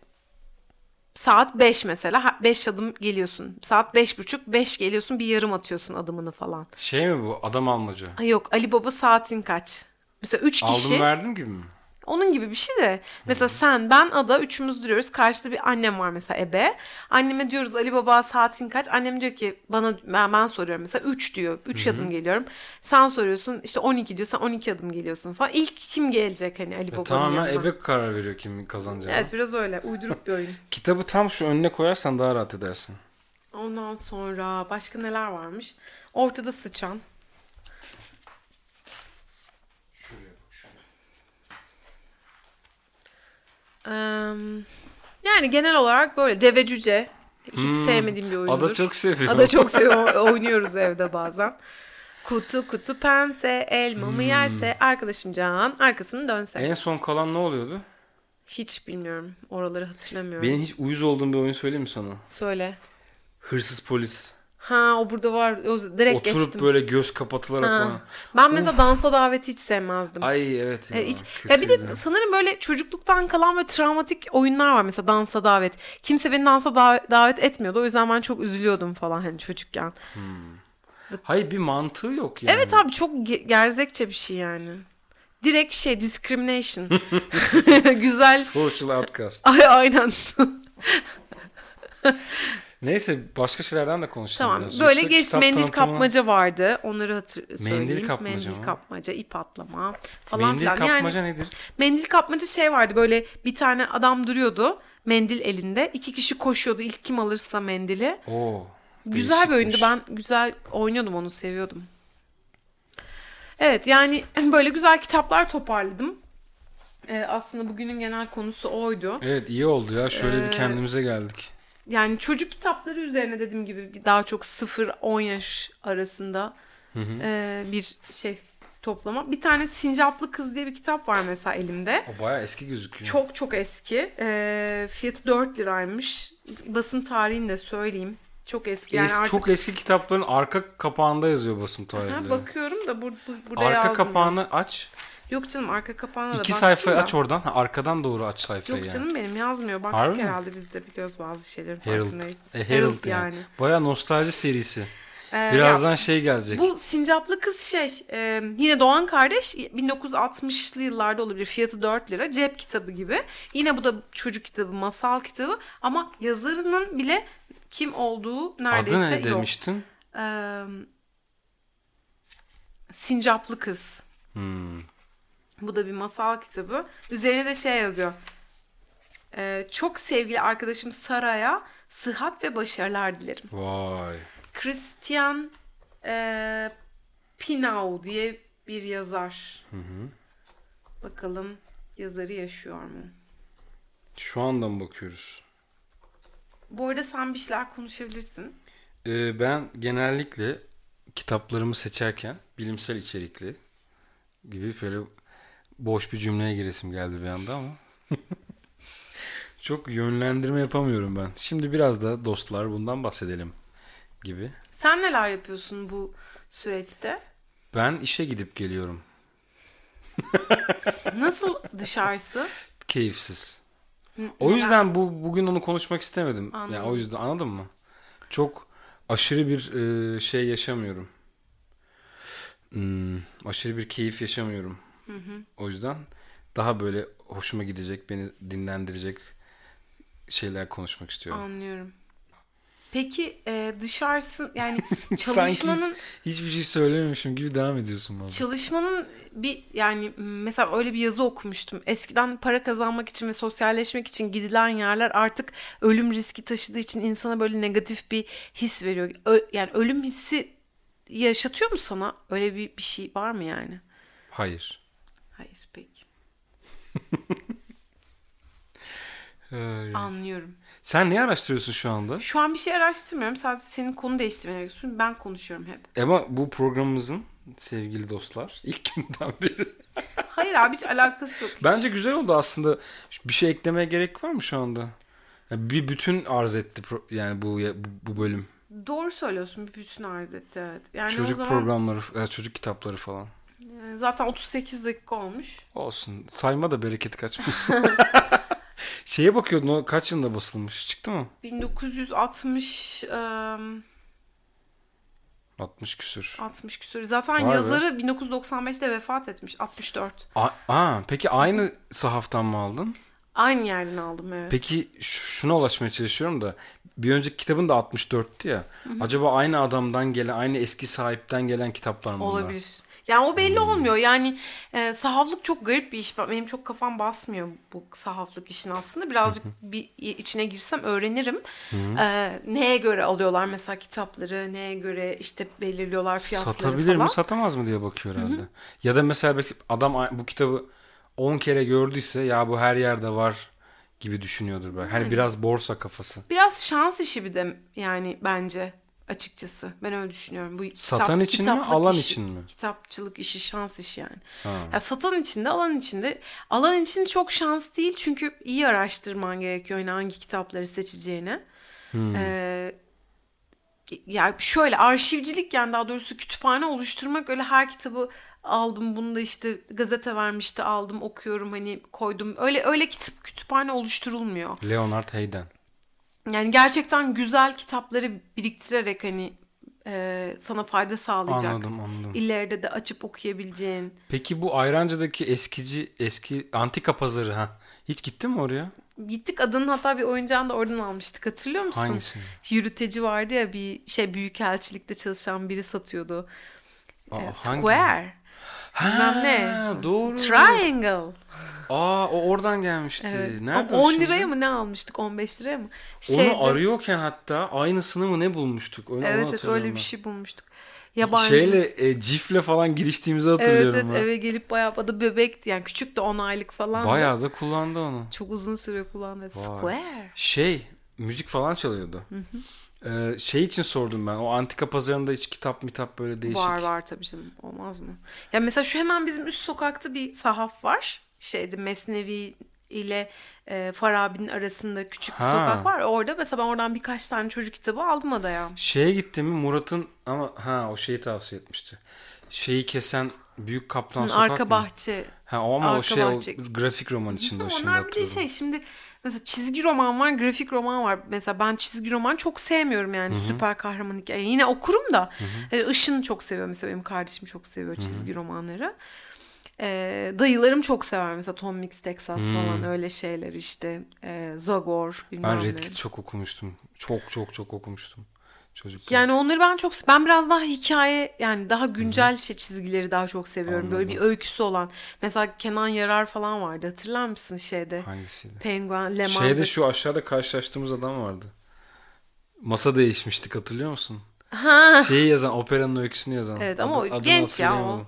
[SPEAKER 1] saat 5 mesela 5 adım geliyorsun. Saat beş buçuk 5 geliyorsun bir yarım atıyorsun adımını falan.
[SPEAKER 2] Şey mi bu adam almaca?
[SPEAKER 1] Ha, yok Ali Baba Saatin Kaç. Mesela 3 kişi.
[SPEAKER 2] Aldım verdim gibi mi?
[SPEAKER 1] Onun gibi bir şey de. Mesela sen, ben, Ada üçümüz duruyoruz. Karşıda bir annem var mesela ebe. Anneme diyoruz Ali Baba saatin kaç? Annem diyor ki bana ben, ben soruyorum mesela 3 diyor. 3 adım geliyorum. Sen soruyorsun işte 12 diyor. Sen 12 adım geliyorsun falan. İlk kim gelecek hani Ali
[SPEAKER 2] E,
[SPEAKER 1] Baba'nın
[SPEAKER 2] tamamen
[SPEAKER 1] yanına?
[SPEAKER 2] ebe karar veriyor kim kazanacağını.
[SPEAKER 1] Evet biraz öyle. Uyduruk bir oyun.
[SPEAKER 2] Kitabı tam şu önüne koyarsan daha rahat edersin.
[SPEAKER 1] Ondan sonra başka neler varmış? Ortada sıçan.
[SPEAKER 2] Şuraya bak şuraya.
[SPEAKER 1] Eee, yani genel olarak böyle deve cüce. Hiç sevmediğim bir oyundur.
[SPEAKER 2] Ada çok seviyor.
[SPEAKER 1] Ada çok seviyor. Oynuyoruz evde bazen. Kutu kutu pense elmamı yerse arkadaşım Can arkasını dönse.
[SPEAKER 2] En son kalan ne oluyordu?
[SPEAKER 1] Hiç bilmiyorum. Oraları hatırlamıyorum.
[SPEAKER 2] Benim hiç uyuz olduğum bir oyun söyleyeyim mi sana?
[SPEAKER 1] Söyle.
[SPEAKER 2] Hırsız polis.
[SPEAKER 1] Ha o burada var. O, direkt
[SPEAKER 2] Oturup
[SPEAKER 1] geçtim.
[SPEAKER 2] böyle göz kapatılarak
[SPEAKER 1] Ha. Ben mesela dansa daveti hiç sevmezdim.
[SPEAKER 2] Ay evet ya.
[SPEAKER 1] Hiç- ya bir de sanırım böyle çocukluktan kalan böyle travmatik oyunlar var mesela dansa davet. Kimse beni dansa dav- davet etmiyordu. O yüzden ben çok üzülüyordum falan hani çocukken.
[SPEAKER 2] Hayır bir mantığı yok yani.
[SPEAKER 1] Evet abi çok ge- gerzekçe bir şey yani. Direkt şey discrimination. Güzel.
[SPEAKER 2] Social outcast.
[SPEAKER 1] Ay aynen.
[SPEAKER 2] Neyse başka şeylerden de konuşalım
[SPEAKER 1] tamam.
[SPEAKER 2] biraz.
[SPEAKER 1] Böyle geç mendil
[SPEAKER 2] tanıtımı-
[SPEAKER 1] kapmaca vardı. Onları hatır söyleyeyim.
[SPEAKER 2] Mendil kapmaca
[SPEAKER 1] Mendil
[SPEAKER 2] mı?
[SPEAKER 1] kapmaca, ip atlama falan
[SPEAKER 2] Mendil
[SPEAKER 1] filan.
[SPEAKER 2] kapmaca
[SPEAKER 1] Yani
[SPEAKER 2] nedir?
[SPEAKER 1] mendil kapmaca şey vardı böyle bir tane adam duruyordu. Mendil elinde. iki kişi koşuyordu. İlk kim alırsa mendili.
[SPEAKER 2] Oo.
[SPEAKER 1] Güzel bir oyundu. Ben güzel oynuyordum onu seviyordum. Evet yani böyle güzel kitaplar toparladım. Ee, aslında bugünün genel konusu oydu.
[SPEAKER 2] Evet iyi oldu ya. Şöyle
[SPEAKER 1] Ee,
[SPEAKER 2] bir kendimize geldik.
[SPEAKER 1] Yani çocuk kitapları üzerine dediğim gibi daha çok 0-10 yaş arasında e, bir şey toplama. Bir tane Sincaplı Kız diye bir kitap var mesela elimde.
[SPEAKER 2] O baya eski gözüküyor.
[SPEAKER 1] Çok çok eski. E, fiyatı 4 liraymış. Basım tarihini de söyleyeyim. Çok eski. Yani
[SPEAKER 2] Es-
[SPEAKER 1] artık
[SPEAKER 2] Çok eski kitapların arka kapağında yazıyor basım
[SPEAKER 1] Aha,
[SPEAKER 2] tarihleri.
[SPEAKER 1] bakıyorum da bur, bur- burada
[SPEAKER 2] Arka
[SPEAKER 1] yazmıyor.
[SPEAKER 2] kapağını aç.
[SPEAKER 1] Yok canım arka kapağına da
[SPEAKER 2] İki sayfayı
[SPEAKER 1] da.
[SPEAKER 2] aç oradan. Ha, arkadan doğru aç sayfayı
[SPEAKER 1] Yok
[SPEAKER 2] yani.
[SPEAKER 1] canım benim yazmıyor. Baktık
[SPEAKER 2] Harbi mi?
[SPEAKER 1] herhalde biz de biliyoruz bazı şeyleri
[SPEAKER 2] Herald.
[SPEAKER 1] farkındayız.
[SPEAKER 2] E, Herald, yani. Baya nostalji serisi.
[SPEAKER 1] Ee,
[SPEAKER 2] Birazdan
[SPEAKER 1] ya,
[SPEAKER 2] şey gelecek.
[SPEAKER 1] bu sincaplı kız şey e, yine Doğan kardeş 1960'lı yıllarda olabilir fiyatı 4 lira cep kitabı gibi. Yine bu da çocuk kitabı masal kitabı ama yazarının bile kim olduğu neredeyse
[SPEAKER 2] Adı ne
[SPEAKER 1] yok.
[SPEAKER 2] demiştin?
[SPEAKER 1] Ee, sincaplı kız.
[SPEAKER 2] Hmm.
[SPEAKER 1] Bu da bir masal kitabı. Üzerine de şey yazıyor. Ee, çok sevgili arkadaşım Sara'ya sıhhat ve başarılar dilerim.
[SPEAKER 2] Vay.
[SPEAKER 1] Christian e, Pinau diye bir yazar. Bakalım yazarı yaşıyor mu?
[SPEAKER 2] Şu anda mı bakıyoruz?
[SPEAKER 1] Bu arada sen bir şeyler konuşabilirsin.
[SPEAKER 2] Ee, ben genellikle kitaplarımı seçerken bilimsel içerikli gibi böyle boş bir cümleye giresim geldi bir anda ama çok yönlendirme yapamıyorum ben. Şimdi biraz da dostlar bundan bahsedelim gibi.
[SPEAKER 1] Sen neler yapıyorsun bu süreçte?
[SPEAKER 2] Ben işe gidip geliyorum.
[SPEAKER 1] Nasıl dışarısı?
[SPEAKER 2] Keyifsiz.
[SPEAKER 1] N-
[SPEAKER 2] O yüzden bu bugün onu konuşmak istemedim.
[SPEAKER 1] Anladım.
[SPEAKER 2] Yani o yüzden anladın mı? Çok aşırı bir e, şey yaşamıyorum. Hmm, aşırı bir keyif yaşamıyorum. O yüzden daha böyle hoşuma gidecek, beni dinlendirecek şeyler konuşmak istiyorum.
[SPEAKER 1] Anlıyorum. Peki e, dışarısı yani
[SPEAKER 2] Sanki
[SPEAKER 1] çalışmanın
[SPEAKER 2] hiç- hiçbir şey söylememişim gibi devam ediyorsun bana.
[SPEAKER 1] Çalışmanın bir yani mesela öyle bir yazı okumuştum. Eskiden para kazanmak için ve sosyalleşmek için gidilen yerler artık ölüm riski taşıdığı için insana böyle negatif bir his veriyor. Ö- yani ölüm hissi yaşatıyor mu sana? Öyle bir, bir şey var mı yani?
[SPEAKER 2] Hayır.
[SPEAKER 1] Hayır peki. Anlıyorum.
[SPEAKER 2] Sen ne araştırıyorsun şu anda?
[SPEAKER 1] Şu an bir şey araştırmıyorum. Sadece senin konu değiştirmeni istiyorum. Ben konuşuyorum hep.
[SPEAKER 2] Ama bu programımızın sevgili dostlar ilk günden beri
[SPEAKER 1] Hayır abi hiç alakası yok. Hiç.
[SPEAKER 2] Bence güzel oldu aslında. Bir şey eklemeye gerek var mı şu anda? Ya bir bütün arz etti yani bu bu, bölüm.
[SPEAKER 1] Doğru söylüyorsun. Bir bütün arz etti evet. Yani
[SPEAKER 2] çocuk
[SPEAKER 1] o zaman
[SPEAKER 2] programları, ya çocuk kitapları falan.
[SPEAKER 1] Zaten 38 dakika olmuş.
[SPEAKER 2] Olsun. Sayma da bereketi kaçmasın. Şeye bakıyordun o kaç yılında basılmış? Çıktı mı?
[SPEAKER 1] 1960 ım,
[SPEAKER 2] 60 küsür.
[SPEAKER 1] 60 küsur. Zaten
[SPEAKER 2] Vay be.
[SPEAKER 1] yazarı 1995'te vefat etmiş. 64.
[SPEAKER 2] A- Aa, peki aynı sahaftan mı aldın?
[SPEAKER 1] Aynı yerden aldım evet.
[SPEAKER 2] Peki ş- şuna ulaşmaya çalışıyorum da bir önceki kitabın da 64'tü ya. Acaba aynı adamdan gelen, aynı eski sahipten gelen kitaplar mı bunlar?
[SPEAKER 1] Olabilir. Yani o
[SPEAKER 2] Hmm.
[SPEAKER 1] belli olmuyor. Yani e, sahaflık çok garip bir iş. Benim çok kafam basmıyor bu sahaflık işin aslında. Birazcık bir içine girsem öğrenirim. E, neye göre alıyorlar mesela kitapları, neye göre işte belirliyorlar fiyatları
[SPEAKER 2] Satabilir
[SPEAKER 1] falan.
[SPEAKER 2] mi satamaz mı diye bakıyor herhalde. Ya da mesela belki adam bu kitabı 10 kere gördüyse ya bu her yerde var gibi düşünüyordur belki. Hani biraz borsa kafası.
[SPEAKER 1] Biraz şans işi bir de yani bence açıkçası. Ben öyle düşünüyorum. Bu
[SPEAKER 2] Satan için mi, alan
[SPEAKER 1] işi-
[SPEAKER 2] için mi?
[SPEAKER 1] Kitapçılık işi şans işi yani.
[SPEAKER 2] Ha.
[SPEAKER 1] Ya satan için de alan için de. Alan için çok şans değil çünkü iyi araştırman gerekiyor yani hangi kitapları seçeceğine.
[SPEAKER 2] Hmm.
[SPEAKER 1] Ee, ya şöyle arşivcilik yani daha doğrusu kütüphane oluşturmak öyle her kitabı aldım bunu da işte gazete vermişti aldım okuyorum hani koydum öyle öyle kitap kütüphane oluşturulmuyor.
[SPEAKER 2] Leonard Hayden.
[SPEAKER 1] Yani gerçekten güzel kitapları biriktirerek hani e, sana fayda sağlayacak.
[SPEAKER 2] Anladım anladım.
[SPEAKER 1] İleride de açıp okuyabileceğin.
[SPEAKER 2] Peki bu Ayrancı'daki eskici eski antika pazarı ha hiç gittin mi oraya?
[SPEAKER 1] Gittik adının hatta bir oyuncağını da oradan almıştık hatırlıyor musun?
[SPEAKER 2] Hangisini?
[SPEAKER 1] Yürüteci vardı ya bir şey büyükelçilikte çalışan biri satıyordu.
[SPEAKER 2] Aa,
[SPEAKER 1] E,
[SPEAKER 2] hangi?
[SPEAKER 1] Square.
[SPEAKER 2] Ha,
[SPEAKER 1] bilmem ne.
[SPEAKER 2] Doğru.
[SPEAKER 1] Triangle.
[SPEAKER 2] Aa o oradan gelmişti.
[SPEAKER 1] Evet.
[SPEAKER 2] Nerede
[SPEAKER 1] Ama
[SPEAKER 2] o
[SPEAKER 1] 10
[SPEAKER 2] şimdi?
[SPEAKER 1] liraya mı ne almıştık? 15 liraya mı?
[SPEAKER 2] Onu
[SPEAKER 1] Şeydi-
[SPEAKER 2] arıyorken hatta aynısını mı ne bulmuştuk? Onu, onu
[SPEAKER 1] Evet evet öyle bir
[SPEAKER 2] ben.
[SPEAKER 1] şey bulmuştuk. Yabancı.
[SPEAKER 2] Şeyle e, cifle falan giriştiğimizi
[SPEAKER 1] Evet
[SPEAKER 2] hatırlıyorum
[SPEAKER 1] evet
[SPEAKER 2] ben.
[SPEAKER 1] eve gelip bayağı adı bebekti yani küçük de 10 aylık falan.
[SPEAKER 2] Bayağı da kullandı onu.
[SPEAKER 1] Çok uzun süre kullandı. Square.
[SPEAKER 2] Şey müzik falan çalıyordu. Ee, şey için sordum ben. O antika pazarında hiç kitap mitap böyle değişik.
[SPEAKER 1] Var var tabii canım. Olmaz mı? Ya mesela şu hemen bizim üst sokakta bir sahaf var. Şeydi Mesnevi ile e, Farabi'nin arasında küçük bir
[SPEAKER 2] Ha.
[SPEAKER 1] sokak var. Orada mesela ben oradan birkaç tane çocuk kitabı aldım adaya.
[SPEAKER 2] Şeye gitti mi Murat'ın ama ha o şeyi tavsiye etmişti. Şeyi kesen Büyük Kaplan Sokak
[SPEAKER 1] Arka
[SPEAKER 2] mı?
[SPEAKER 1] bahçe.
[SPEAKER 2] Ha o ama o
[SPEAKER 1] Arka
[SPEAKER 2] şey o
[SPEAKER 1] bahçe.
[SPEAKER 2] grafik roman içinde o şimdi
[SPEAKER 1] Onlar bir de şey şimdi mesela çizgi roman var, grafik roman var. Mesela ben çizgi roman çok sevmiyorum yani süper kahraman hikaye. Yine okurum da e, Işın çok seviyor mesela benim kardeşim çok seviyor çizgi romanları. E, dayılarım çok sever mesela Tom Mix Texas falan öyle şeyler işte. E, Zogor bilmem
[SPEAKER 2] Ben
[SPEAKER 1] ne.
[SPEAKER 2] Red Kit çok okumuştum. Çok çok çok okumuştum. Çocuk.
[SPEAKER 1] Yani onları ben çok ben biraz daha hikaye yani daha güncel şey çizgileri daha çok seviyorum. Böyle bir öyküsü olan. Mesela Kenan Yarar falan vardı. Hatırlar mısın şeyde?
[SPEAKER 2] Hangisiydi?
[SPEAKER 1] Penguen, Le
[SPEAKER 2] Şeyde şu aşağıda karşılaştığımız adam vardı. Masa değişmiştik hatırlıyor musun?
[SPEAKER 1] Ha.
[SPEAKER 2] Şeyi yazan, operanın öyküsünü yazan.
[SPEAKER 1] Evet, ama o
[SPEAKER 2] adını
[SPEAKER 1] genç ya o.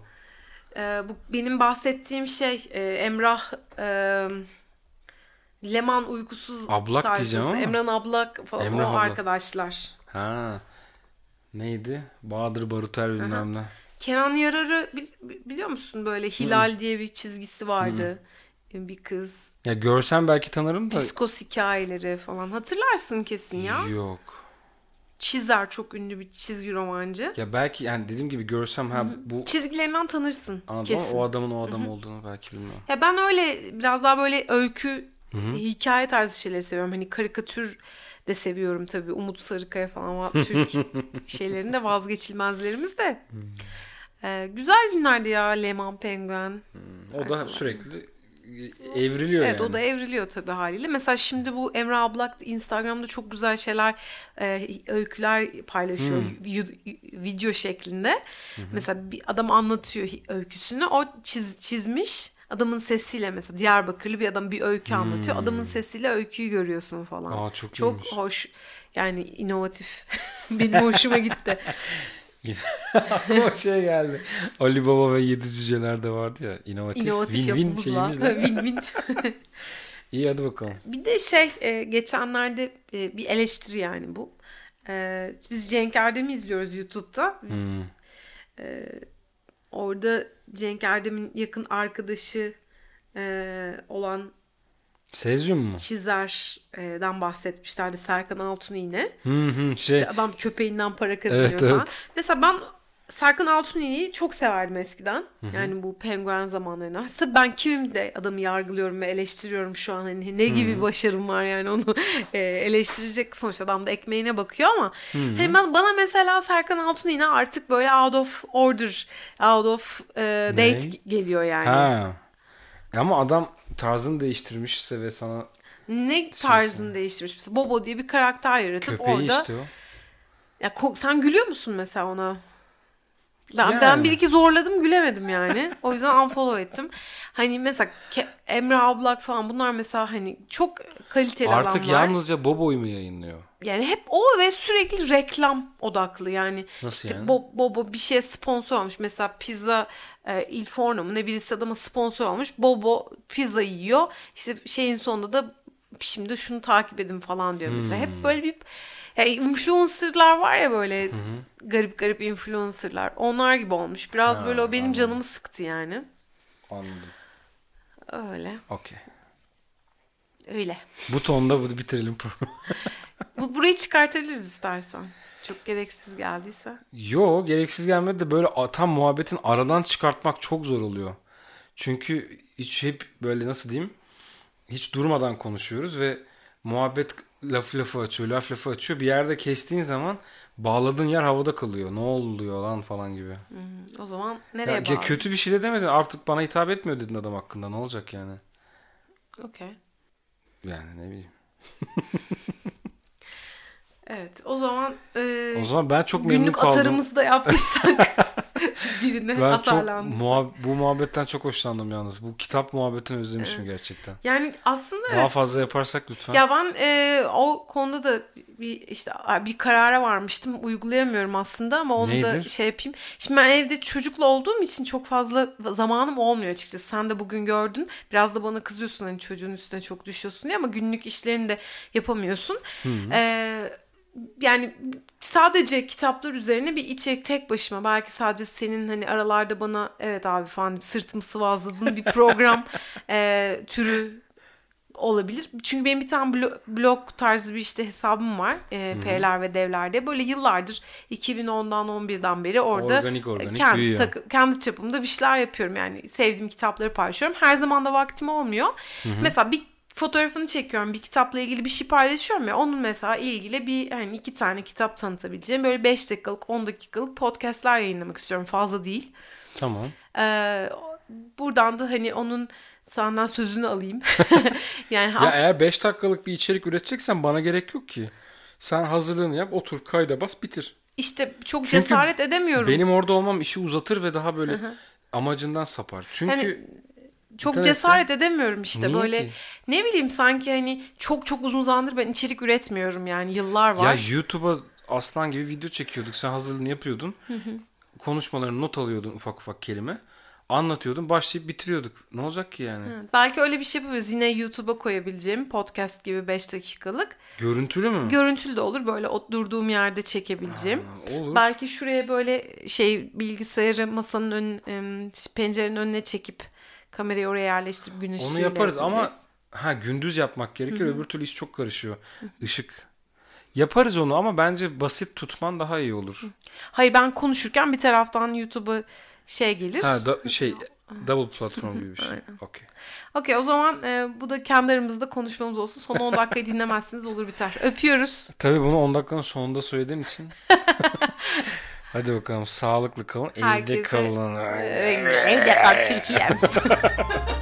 [SPEAKER 1] Ee, bu benim bahsettiğim şey e, Emrah e, Leman uykusuz
[SPEAKER 2] Ablak
[SPEAKER 1] tayfası.
[SPEAKER 2] diyeceğim ama.
[SPEAKER 1] Emran Ablak falan
[SPEAKER 2] Emrah
[SPEAKER 1] o
[SPEAKER 2] Ablak.
[SPEAKER 1] arkadaşlar.
[SPEAKER 2] Ha. Neydi? Bahadır Baruter bilmem ne.
[SPEAKER 1] Kenan Yarar'ı bil- biliyor musun böyle Hilal diye bir çizgisi vardı. Bir kız.
[SPEAKER 2] Ya görsem belki tanırım da.
[SPEAKER 1] Psikos hikayeleri falan. Hatırlarsın kesin ya.
[SPEAKER 2] Yok.
[SPEAKER 1] Çizer çok ünlü bir çizgi romancı.
[SPEAKER 2] Ya belki yani dediğim gibi görsem ha bu
[SPEAKER 1] Çizgilerinden tanırsın
[SPEAKER 2] anladım ama
[SPEAKER 1] kesin.
[SPEAKER 2] o adamın o adam olduğunu belki bilmiyorum.
[SPEAKER 1] Ya ben öyle biraz daha böyle öykü, hikaye tarzı şeyleri seviyorum. Hani karikatür de seviyorum tabii. Umut Sarıkaya falan var. Türk şeylerinde vazgeçilmezlerimiz de. Ee, güzel günlerdi ya Leman Penguen.
[SPEAKER 2] O da sürekli evriliyor
[SPEAKER 1] Evet
[SPEAKER 2] yani.
[SPEAKER 1] o da evriliyor tabii haliyle. Mesela şimdi bu Emre Ablak Instagram'da çok güzel şeyler, e, öyküler paylaşıyor vi- video şeklinde. Mesela bir adam anlatıyor öyküsünü. O çiz, çizmiş. Adamın sesiyle mesela Diyarbakırlı bir adam bir öykü anlatıyor. Adamın sesiyle öyküyü görüyorsun falan.
[SPEAKER 2] Aa, çok
[SPEAKER 1] çok
[SPEAKER 2] iyiymiş.
[SPEAKER 1] hoş. Yani inovatif. Benim hoşuma gitti.
[SPEAKER 2] o şey geldi. Ali Baba ve Yedi Cüceler de vardı ya. İnovatif.
[SPEAKER 1] İnovatif
[SPEAKER 2] Win-win
[SPEAKER 1] yapımızla.
[SPEAKER 2] şeyimizle.
[SPEAKER 1] Win-win.
[SPEAKER 2] İyi hadi bakalım.
[SPEAKER 1] Bir de şey e, geçenlerde e, bir eleştiri yani bu. E, biz Cenk Erdem'i izliyoruz YouTube'da.
[SPEAKER 2] Hmm.
[SPEAKER 1] Orada Cenk Erdem'in yakın arkadaşı olan
[SPEAKER 2] Sezyum mu?
[SPEAKER 1] çizerden bahsetmişlerdi Serkan Altun yine.
[SPEAKER 2] Hı hı şey.
[SPEAKER 1] Adam köpeğinden para kazanıyor
[SPEAKER 2] Evet,
[SPEAKER 1] falan.
[SPEAKER 2] evet.
[SPEAKER 1] Mesela ben Serkan Altuni'yi çok severdim eskiden. Yani bu penguen zamanlarında. Aslında ben kimim de adamı yargılıyorum ve eleştiriyorum şu an. Hani ne gibi başarım var yani onu e, eleştirecek. Sonuçta adam da ekmeğine bakıyor ama hani ben, bana mesela Serkan Altuni'ne artık böyle out of order, out of e, date
[SPEAKER 2] Ne?
[SPEAKER 1] geliyor yani.
[SPEAKER 2] Ha. Ama adam tarzını değiştirmişse ve sana
[SPEAKER 1] Ne tarzını değiştirmiş. Mesela Bobo diye bir karakter yaratıp
[SPEAKER 2] köpeği
[SPEAKER 1] orada.
[SPEAKER 2] işte o.
[SPEAKER 1] Ya, sen gülüyor musun mesela ona? Ben,
[SPEAKER 2] Yani.
[SPEAKER 1] ben bir iki zorladım gülemedim yani. O yüzden unfollow ettim. Hani mesela Ke- Emre Ablak falan bunlar mesela hani çok kaliteli
[SPEAKER 2] Artık
[SPEAKER 1] adamlar.
[SPEAKER 2] yalnızca Bobo'yu mu yayınlıyor?
[SPEAKER 1] Yani hep o ve sürekli reklam odaklı yani.
[SPEAKER 2] Nasıl
[SPEAKER 1] işte
[SPEAKER 2] yani?
[SPEAKER 1] Bo- Bobo bir şeye sponsor olmuş. Mesela pizza e, Il Forno mu ne birisi adama sponsor olmuş. Bobo pizza yiyor. İşte şeyin sonunda da şimdi şunu takip edin falan diyor mesela.
[SPEAKER 2] Hmm.
[SPEAKER 1] Hep böyle bir yani influencerlar var ya böyle garip garip influencerlar. Onlar gibi olmuş. Biraz
[SPEAKER 2] Ha,
[SPEAKER 1] böyle o benim
[SPEAKER 2] anladım.
[SPEAKER 1] canımı sıktı yani.
[SPEAKER 2] Anladım.
[SPEAKER 1] Öyle.
[SPEAKER 2] Okey.
[SPEAKER 1] Öyle.
[SPEAKER 2] Bu tonda bu bitirelim programı.
[SPEAKER 1] Bu, burayı çıkartabiliriz istersen. Çok gereksiz geldiyse.
[SPEAKER 2] Yo gereksiz gelmedi de böyle tam muhabbetin aradan çıkartmak çok zor oluyor. Çünkü hiç hep böyle nasıl diyeyim hiç durmadan konuşuyoruz ve muhabbet laf lafı açıyor laf lafı açıyor. Bir yerde kestiğin zaman bağladığın yer havada kalıyor. Ne oluyor lan falan gibi.
[SPEAKER 1] O zaman nereye
[SPEAKER 2] Ya, ya
[SPEAKER 1] bağlı?
[SPEAKER 2] kötü bir şey de demedin artık bana hitap etmiyor dedin adam hakkında ne olacak yani.
[SPEAKER 1] Okey.
[SPEAKER 2] Yani ne bileyim.
[SPEAKER 1] Evet. O zaman e,
[SPEAKER 2] O zaman ben çok memnun
[SPEAKER 1] günlük atarımızı da yaptıysak birine
[SPEAKER 2] Ben çok
[SPEAKER 1] atarlandıysak.
[SPEAKER 2] muhab- bu muhabbetten çok hoşlandım yalnız. Bu kitap muhabbetini özlemişim gerçekten.
[SPEAKER 1] Yani aslında
[SPEAKER 2] Daha fazla yaparsak lütfen.
[SPEAKER 1] ya ben e, o konuda da bir işte bir karara varmıştım. Uygulayamıyorum aslında ama onu da
[SPEAKER 2] Neydi?
[SPEAKER 1] şey yapayım. Şimdi ben evde çocukla olduğum için çok fazla zamanım olmuyor açıkçası. Sen de bugün gördün. Biraz da bana kızıyorsun hani çocuğun üstüne çok düşüyorsun diye ama günlük işlerini de yapamıyorsun. Ee, yani sadece kitaplar üzerine bir içerik tek başıma belki sadece senin hani aralarda bana evet abi falan sırtımı sıvazladığın bir program e, türü olabilir. Çünkü benim bir tane blo- blog tarzı bir işte hesabım var. E, P'ler ve Devler diye. Böyle yıllardır 2010'dan 11'den beri orada
[SPEAKER 2] Organik organik
[SPEAKER 1] kendi, takı- kendi çapımda bir şeyler yapıyorum. Yani sevdiğim kitapları paylaşıyorum. Her zaman da vaktim olmuyor. Mesela bir fotoğrafını çekiyorum. Bir kitapla ilgili bir şey paylaşıyorum ya. Onun mesela ilgili bir hani iki tane kitap tanıtabileceğim böyle 5 dakikalık 10 dakikalık podcastler yayınlamak istiyorum. Fazla değil.
[SPEAKER 2] Tamam.
[SPEAKER 1] Ee, buradan da hani onun senden sözünü alayım. yani
[SPEAKER 2] Ya eğer 5 dakikalık bir içerik üreteceksen bana gerek yok ki. Sen hazırlığını yap, otur, kayda bas, bitir.
[SPEAKER 1] işte çok
[SPEAKER 2] Çünkü
[SPEAKER 1] cesaret edemiyorum.
[SPEAKER 2] Benim orada olmam işi uzatır ve daha böyle amacından sapar. Çünkü
[SPEAKER 1] Hani çok
[SPEAKER 2] internette-
[SPEAKER 1] cesaret edemiyorum işte
[SPEAKER 2] Niye
[SPEAKER 1] böyle
[SPEAKER 2] ki?
[SPEAKER 1] ne bileyim sanki hani çok çok uzun zamandır ben içerik üretmiyorum yani yıllar var.
[SPEAKER 2] ya YouTube'a aslan gibi video çekiyorduk. Sen hazırlığını yapıyordun. Konuşmalarını not alıyordun ufak ufak kelime. Anlatıyordun, başlayıp bitiriyorduk. Ne olacak ki yani?
[SPEAKER 1] Evet, Belki öyle bir şey yapabiliriz. Yine YouTube'a koyabileceğim podcast gibi 5 dakikalık.
[SPEAKER 2] Görüntülü mü?
[SPEAKER 1] Görüntülü de olur böyle durduğum yerde çekebileceğim.
[SPEAKER 2] Olur.
[SPEAKER 1] Belki şuraya böyle şey bilgisayarı masanın ön, pencerenin önüne çekip kamerayı oraya yerleştirip gün
[SPEAKER 2] Onu
[SPEAKER 1] ışığıyla
[SPEAKER 2] yaparız ama ha gündüz yapmak gerekiyor. Öbür türlü iş çok karışıyor. Işık. Yaparız onu ama bence basit tutman daha iyi olur.
[SPEAKER 1] Hayır ben konuşurken bir taraftan YouTube'a şey gelir.
[SPEAKER 2] Ha da, şey double platform gibi bir şey. Okey.
[SPEAKER 1] Okey o zaman e, bu da kendi aramızda konuşmamız olsun. Son 10 dakikayı dinlemezsiniz olur biter. Öpüyoruz.
[SPEAKER 2] Tabii bunu 10 dakikanın sonunda söylediğin için. Hadi bakalım sağlıklı kalın, evde
[SPEAKER 1] Herkese-
[SPEAKER 2] kalın.
[SPEAKER 1] Evde kal Türkiye.